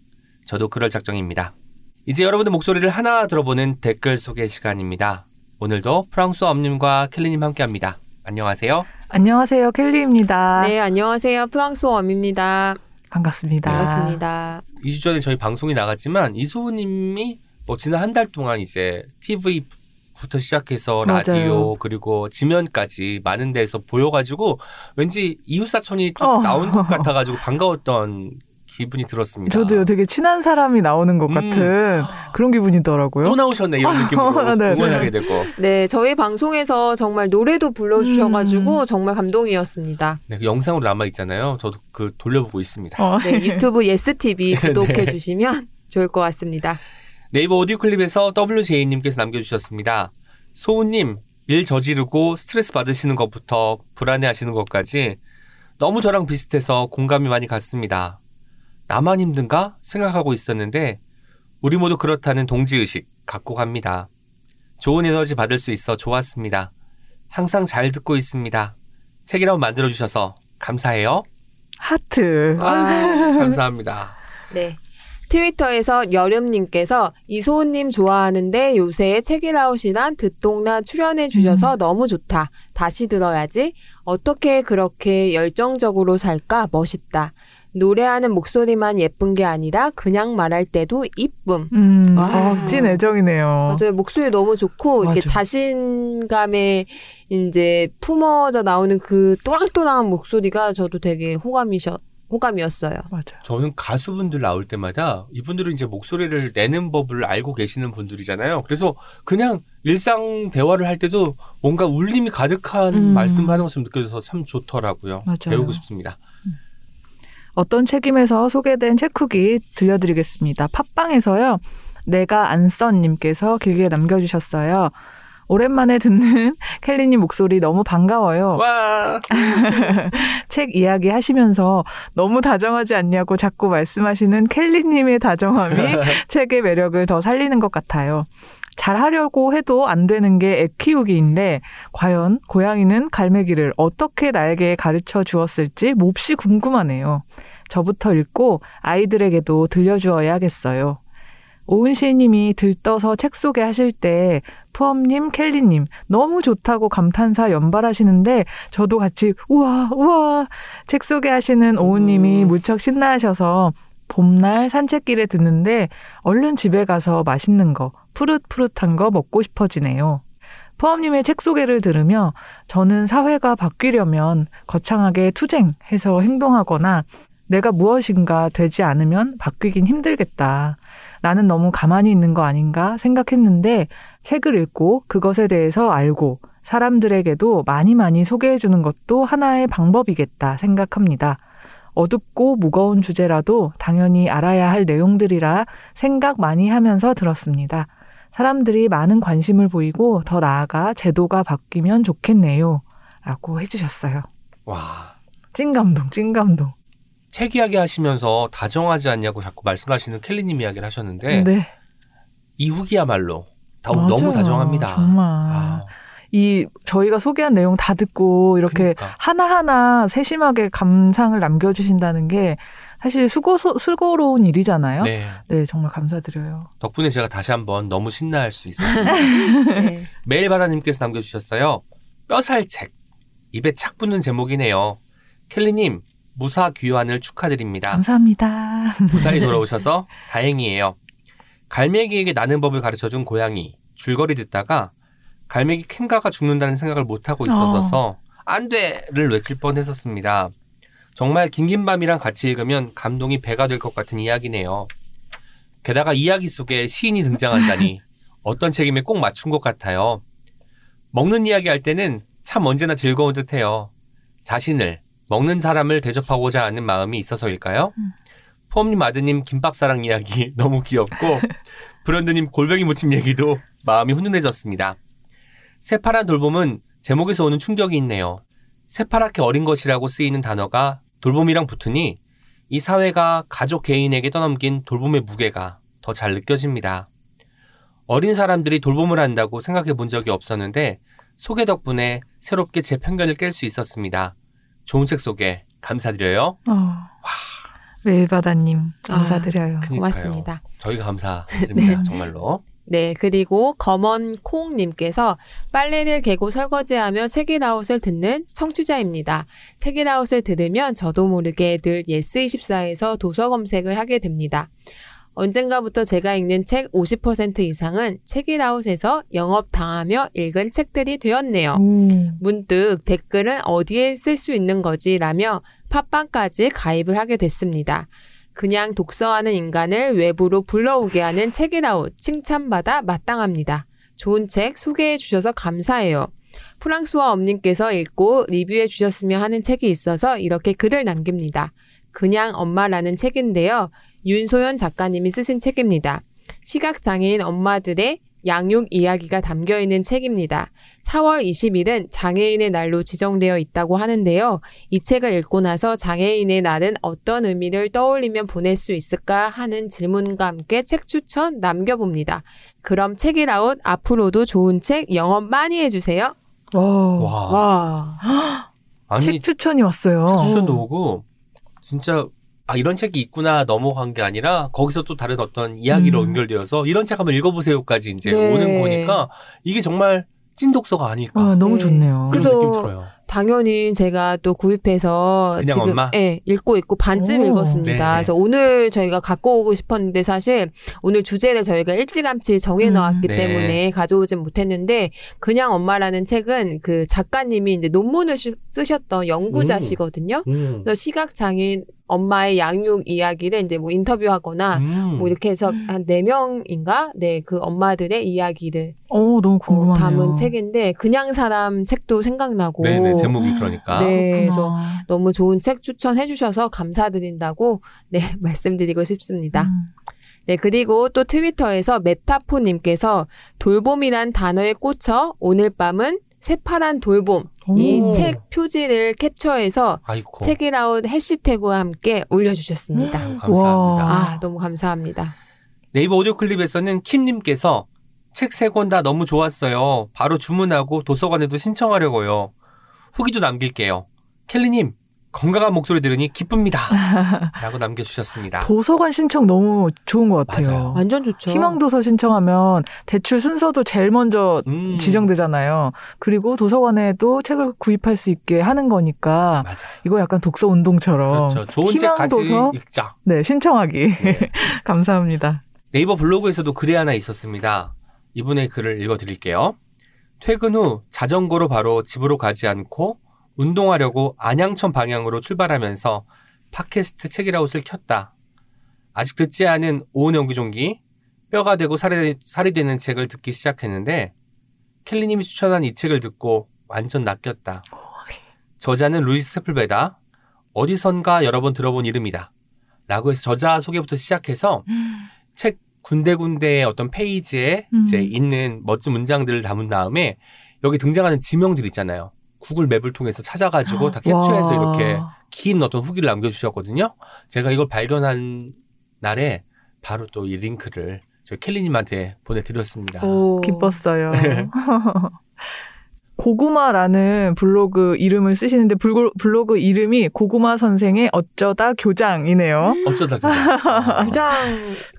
저도 그럴 작정입니다. 이제 여러분의 목소리를 하나 들어보는 댓글 소개 시간입니다. 오늘도 프랑스어 엄님과 켈리님 함께합니다. 안녕하세요. 안녕하세요. 켈리입니다. 네, 안녕하세요. 프랑스어 엄입니다. 반갑습니다. 반갑습니다. 2주 전에 저희 방송이 나갔지만 이소우님이 뭐 지난 한 달 동안 이제 TV부터 시작해서 맞아요. 라디오 그리고 지면까지 많은 데서 보여가지고 왠지 이웃사촌이 또 어. 나온 것 같아가지고 반가웠던 기분이 들었습니다. 저도요 되게 친한 사람이 나오는 것 음. 같은 그런 기분이더라고요. 또 나오셨네 이런 느낌으로 네, 응원하게 되고 네, 저희 방송에서 정말 노래도 불러주셔가지고 정말 감동이었습니다. 네, 그 영상으로 남아 있잖아요. 저도 그 돌려보고 있습니다. 어. 네, 유튜브 예스TV 구독해 주시면 좋을 것 같습니다. 네이버 오디오 클립에서 WJ님께서 남겨주셨습니다. 소우님, 일 저지르고 스트레스 받으시는 것부터 불안해 하시는 것까지 너무 저랑 비슷해서 공감이 많이 갔습니다. 나만 힘든가 생각하고 있었는데 우리 모두 그렇다는 동지의식 갖고 갑니다. 좋은 에너지 받을 수 있어 좋았습니다. 항상 잘 듣고 있습니다. 책이라고 만들어주셔서 감사해요. 하트. 와, 감사합니다. 네. 트위터에서 여름님께서 이소은님 좋아하는데 요새 책이라웃이란 듣동나 출연해 주셔서 너무 좋다. 다시 들어야지. 어떻게 그렇게 열정적으로 살까? 멋있다. 노래하는 목소리만 예쁜 게 아니라 그냥 말할 때도 이쁨. 음, 와. 어, 찐 애정이네요. 맞아요. 목소리 너무 좋고 이게 맞아. 자신감에 이제 품어져 나오는 그 또랑또랑한 목소리가 저도 되게 호감이셔 호감이었어요. 맞아요. 저는 가수분들 나올 때마다 이분들은 이제 목소리를 내는 법을 알고 계시는 분들이잖아요. 그래서 그냥 일상 대화를 할 때도 뭔가 울림이 가득한 음. 말씀을 하는 것처럼 느껴져서 참 좋더라고요. 맞아요. 배우고 싶습니다. 어떤 책임에서 소개된 책 후기 들려드리겠습니다. 팟빵에서요. 내가 안썬님께서 길게 남겨주셨어요. 오랜만에 듣는 켈리님 목소리 너무 반가워요. 와, 책 이야기 하시면서 너무 다정하지 않냐고 자꾸 말씀하시는 켈리님의 다정함이 책의 매력을 더 살리는 것 같아요. 잘하려고 해도 안 되는 게 애 키우기인데 과연 고양이는 갈매기를 어떻게 나에게 가르쳐 주었을지 몹시 궁금하네요. 저부터 읽고 아이들에게도 들려주어야겠어요. 오은 시인님이 들떠서 책 소개하실 때 푸엄님, 켈리님 너무 좋다고 감탄사 연발하시는데 저도 같이 우와 우와 책 소개하시는 오은님이 음. 무척 신나하셔서 봄날 산책길에 듣는데 얼른 집에 가서 맛있는 거 푸릇푸릇한 거 먹고 싶어지네요. 푸엄님의 책 소개를 들으며 저는 사회가 바뀌려면 거창하게 투쟁해서 행동하거나 내가 무엇인가 되지 않으면 바뀌긴 힘들겠다. 나는 너무 가만히 있는 거 아닌가 생각했는데 책을 읽고 그것에 대해서 알고 사람들에게도 많이 많이 소개해 주는 것도 하나의 방법이겠다 생각합니다. 어둡고 무거운 주제라도 당연히 알아야 할 내용들이라 생각 많이 하면서 들었습니다. 사람들이 많은 관심을 보이고 더 나아가 제도가 바뀌면 좋겠네요. 라고 해주셨어요. 와. 찐감동, 찐감동. 책 이야기 하시면서 다정하지 않냐고 자꾸 말씀하시는 켈리님 이야기를 하셨는데 네. 이 후기야말로 더, 맞아요. 너무 다정합니다. 정말. 아, 이 저희가 소개한 내용 다 듣고 이렇게 그러니까. 하나하나 세심하게 감상을 남겨주신다는 게 사실 수고, 수고로운 일이잖아요. 네. 네. 정말 감사드려요. 덕분에 제가 다시 한번 너무 신나할 수 있었습니다. 네. 메일바다님께서 남겨주셨어요. 뼈살책. 입에 착 붙는 제목이네요. 켈리님, 무사 귀환을 축하드립니다. 감사합니다. 무사히 돌아오셔서 다행이에요. 갈매기에게 나는 법을 가르쳐준 고양이. 줄거리 듣다가 갈매기 캔가가 죽는다는 생각을 못 하고 있어서 안 돼를 외칠 뻔했었습니다. 정말 긴긴 밤이랑 같이 읽으면 감동이 배가 될 것 같은 이야기네요. 게다가 이야기 속에 시인이 등장한다니 어떤 책임에 꼭 맞춘 것 같아요. 먹는 이야기 할 때는 참 언제나 즐거운 듯해요. 자신을 먹는 사람을 대접하고자 하는 마음이 있어서일까요? 푸엄님 아드님 김밥 사랑 이야기 너무 귀엽고 브런드님 골뱅이 무침 얘기도 마음이 훈훈해졌습니다. 새파란 돌봄은 제목에서 오는 충격이 있네요. 새파랗게 어린 것이라고 쓰이는 단어가 돌봄이랑 붙으니 이 사회가 가족 개인에게 떠넘긴 돌봄의 무게가 더 잘 느껴집니다. 어린 사람들이 돌봄을 한다고 생각해 본 적이 없었는데 소개 덕분에 새롭게 제 편견을 깰 수 있었습니다. 좋은 책 소개 감사드려요. 어. 멜바다님 감사드려요. 그니까요. 고맙습니다. 저희가 감사드립니다. 네. 정말로. 네, 그리고 검언콩님께서 빨래를 개고 설거지하며 책읽아웃을 듣는 청취자입니다. 책읽아웃을 들으면 저도 모르게 늘 예스24에서 도서 검색을 하게 됩니다. 언젠가부터 제가 읽는 책 50% 이상은 책읽아웃에서 영업당하며 읽은 책들이 되었네요. 음. 문득 댓글은 어디에 쓸 수 있는 거지 라며 팟빵까지 가입을 하게 됐습니다. 그냥 독서하는 인간을 외부로 불러오게 하는 책이라웃 칭찬받아 마땅합니다. 좋은 책 소개해 주셔서 감사해요. 프랑스와 엄님께서 읽고 리뷰해 주셨으면 하는 책이 있어서 이렇게 글을 남깁니다. 그냥 엄마라는 책인데요. 윤소연 작가님이 쓰신 책입니다. 시각장애인 엄마들의 양육 이야기가 담겨 있는 책입니다. 4월 20일은 장애인의 날로 지정되어 있다고 하는데요. 이 책을 읽고 나서 장애인의 날은 어떤 의미를 떠올리면 보낼 수 있을까 하는 질문과 함께 책 추천 남겨봅니다. 그럼 책이라웃 앞으로도 좋은 책 영업 많이 해주세요. 와. 와. 와. 아니 책 추천이 왔어요. 추천도 오고 진짜 아 이런 책이 있구나 넘어간 게 아니라 거기서 또 다른 어떤 이야기로 음. 연결되어서 이런 책 한번 읽어보세요까지 이제 네. 오는 거니까 이게 정말 찐 독서가 아닐까 아, 너무 네. 좋네요. 그래서. 당연히 제가 또 구입해서 그냥 지금 엄마? 예, 읽고 있고 반쯤 오. 읽었습니다. 네네. 그래서 오늘 저희가 갖고 오고 싶었는데 사실 오늘 주제를 저희가 일찌감치 정해 음. 놓았기 네. 때문에 가져오진 못했는데 그냥 엄마라는 책은 그 작가님이 이제 논문을 쓰- 쓰셨던 연구자시거든요. 음. 그래서 시각 장애인 엄마의 양육 이야기를 이제 뭐 인터뷰하거나 음. 뭐 이렇게 해서 한 네 명인가 네 그 엄마들의 이야기를 어, 너무 어, 궁금하네요. 담은 책인데 그냥 사람 책도 생각나고 네네 제목이 그러니까 네, 그래서 그렇구나. 너무 좋은 책 추천해 주셔서 감사드린다고 네, 말씀드리고 싶습니다. 음. 네, 그리고 또 트위터에서 메타포님께서 돌봄이란 단어에 꽂혀 오늘 밤은 새파란 돌봄 이 오. 책 표지를 캡처해서 아이고 책이라웃 해시태그와 함께 올려주셨습니다. 감사합니다. 와. 아, 너무 감사합니다. 네이버 오디오 클립에서는 킴님께서 책 세 권 다 너무 좋았어요. 바로 주문하고 도서관에도 신청하려고요. 후기도 남길게요. 켈리님 건강한 목소리 들으니 기쁩니다. 라고 남겨주셨습니다. 도서관 신청 너무 좋은 것 같아요. 맞아요. 완전 좋죠. 희망도서 신청하면 대출 순서도 제일 먼저 음, 지정되잖아요. 그리고 도서관에도 책을 구입할 수 있게 하는 거니까 맞아요. 이거 약간 독서 운동처럼 그렇죠. 좋은 희망도서 읽자. 네 신청하기 네. 감사합니다. 네이버 블로그에서도 글이 하나 있었습니다. 이분의 글을 읽어드릴게요. 퇴근 후 자전거로 바로 집으로 가지 않고 운동하려고 안양천 방향으로 출발하면서 팟캐스트 책이라웃을 켰다. 아직 듣지 않은 오은 연기종기 뼈가 되고 살이, 살이 되는 책을 듣기 시작했는데 켈리님이 추천한 이 책을 듣고 완전 낚였다. 저자는 루이스 세플베다. 어디선가 여러 번 들어본 이름이다. 라고 해서 저자 소개부터 시작해서 책 군데군데의 어떤 페이지에 음. 이제 있는 멋진 문장들을 담은 다음에 여기 등장하는 지명들 있잖아요. 구글 맵을 통해서 찾아가지고 다 캡처해서 와. 이렇게 긴 어떤 후기를 남겨주셨거든요. 제가 이걸 발견한 날에 바로 또 이 링크를 저희 켈리님한테 보내드렸습니다. 오. 기뻤어요. 네. 고구마라는 블로그 이름을 쓰시는데 블로, 블로그 이름이 고구마 선생의 어쩌다 교장이네요. 어쩌다 그냥. 부장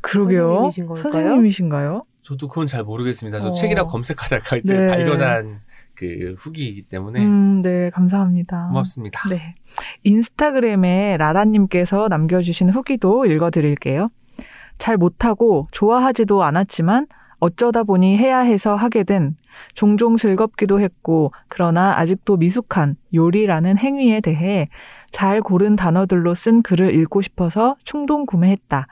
그러게요. 선생님이신 걸까요? 선생님이신가요? 저도 그건 잘 모르겠습니다. 저 어. 책이라 검색하다가 이제 네. 발견한 그 후기이기 때문에 음, 네, 감사합니다. 고맙습니다. 네. 인스타그램에 라라님께서 남겨주신 후기도 읽어드릴게요. 잘 못하고 좋아하지도 않았지만 어쩌다 보니 해야 해서 하게 된 종종 즐겁기도 했고 그러나 아직도 미숙한 요리라는 행위에 대해 잘 고른 단어들로 쓴 글을 읽고 싶어서 충동 구매했다.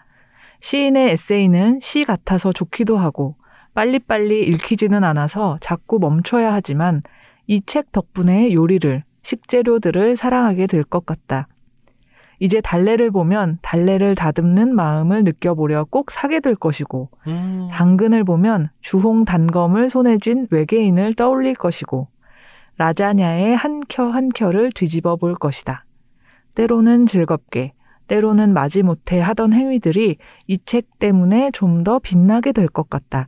시인의 에세이는 시 같아서 좋기도 하고 빨리빨리 읽히지는 않아서 자꾸 멈춰야 하지만 이 책 덕분에 요리를, 식재료들을 사랑하게 될 것 같다. 이제 달래를 보면 달래를 다듬는 마음을 느껴보려 꼭 사게 될 것이고, 음. 당근을 보면 주홍 단검을 손에 쥔 외계인을 떠올릴 것이고, 라자냐의 한 켜 한 켜를 뒤집어 볼 것이다. 때로는 즐겁게, 때로는 마지못해 하던 행위들이 이 책 때문에 좀 더 빛나게 될 것 같다.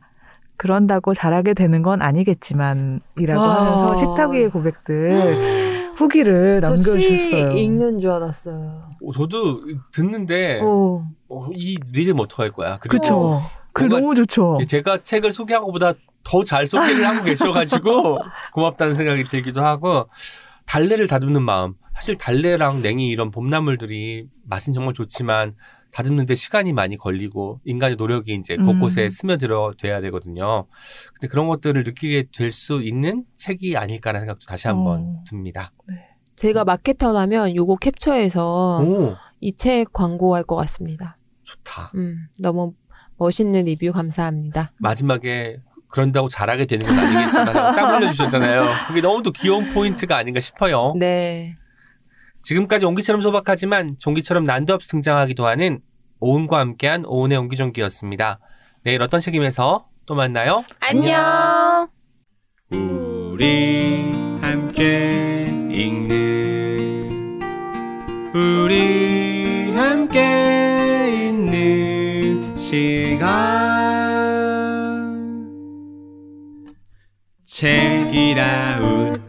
그런다고 잘하게 되는 건 아니겠지만, 이라고 와. 하면서 식탁 위의 고백들 후기를 저시 남겨주셨어요. 읽는 줄 알았어요. 어, 저도 듣는데 오. 어, 이 리듬 어떡할 거야. 그쵸. 그 너무 좋죠. 제가 책을 소개한 것보다 더 잘 소개를 하고 계셔가지고 고맙다는 생각이 들기도 하고 달래를 다듬는 마음. 사실 달래랑 냉이 이런 봄나물들이 맛은 정말 좋지만 다듬는데 시간이 많이 걸리고 인간의 노력이 이제 곳곳에 음. 스며들어 돼야 되거든요. 근데 그런 것들을 느끼게 될 수 있는 책이 아닐까라는 생각도 다시 한번 어. 듭니다. 제가 마케터라면 요거 캡처해서 오, 이책 광고할 것 같습니다. 좋다. 음, 너무 멋있는 리뷰 감사합니다. 마지막에 그런다고 잘하게 되는 건 아니겠지만 땀 흘려주셨잖아요. 그게 너무 또 귀여운 포인트가 아닌가 싶어요. 네. 지금까지 옹기처럼 소박하지만 종기처럼 난도 없이 등장하기도 하는 오은과 함께한 오은의 옹기종기였습니다. 내일 어떤 책임에서 또 만나요? 안녕. 우리 함께 읽는 우리 함께 있는 시간 책이라웃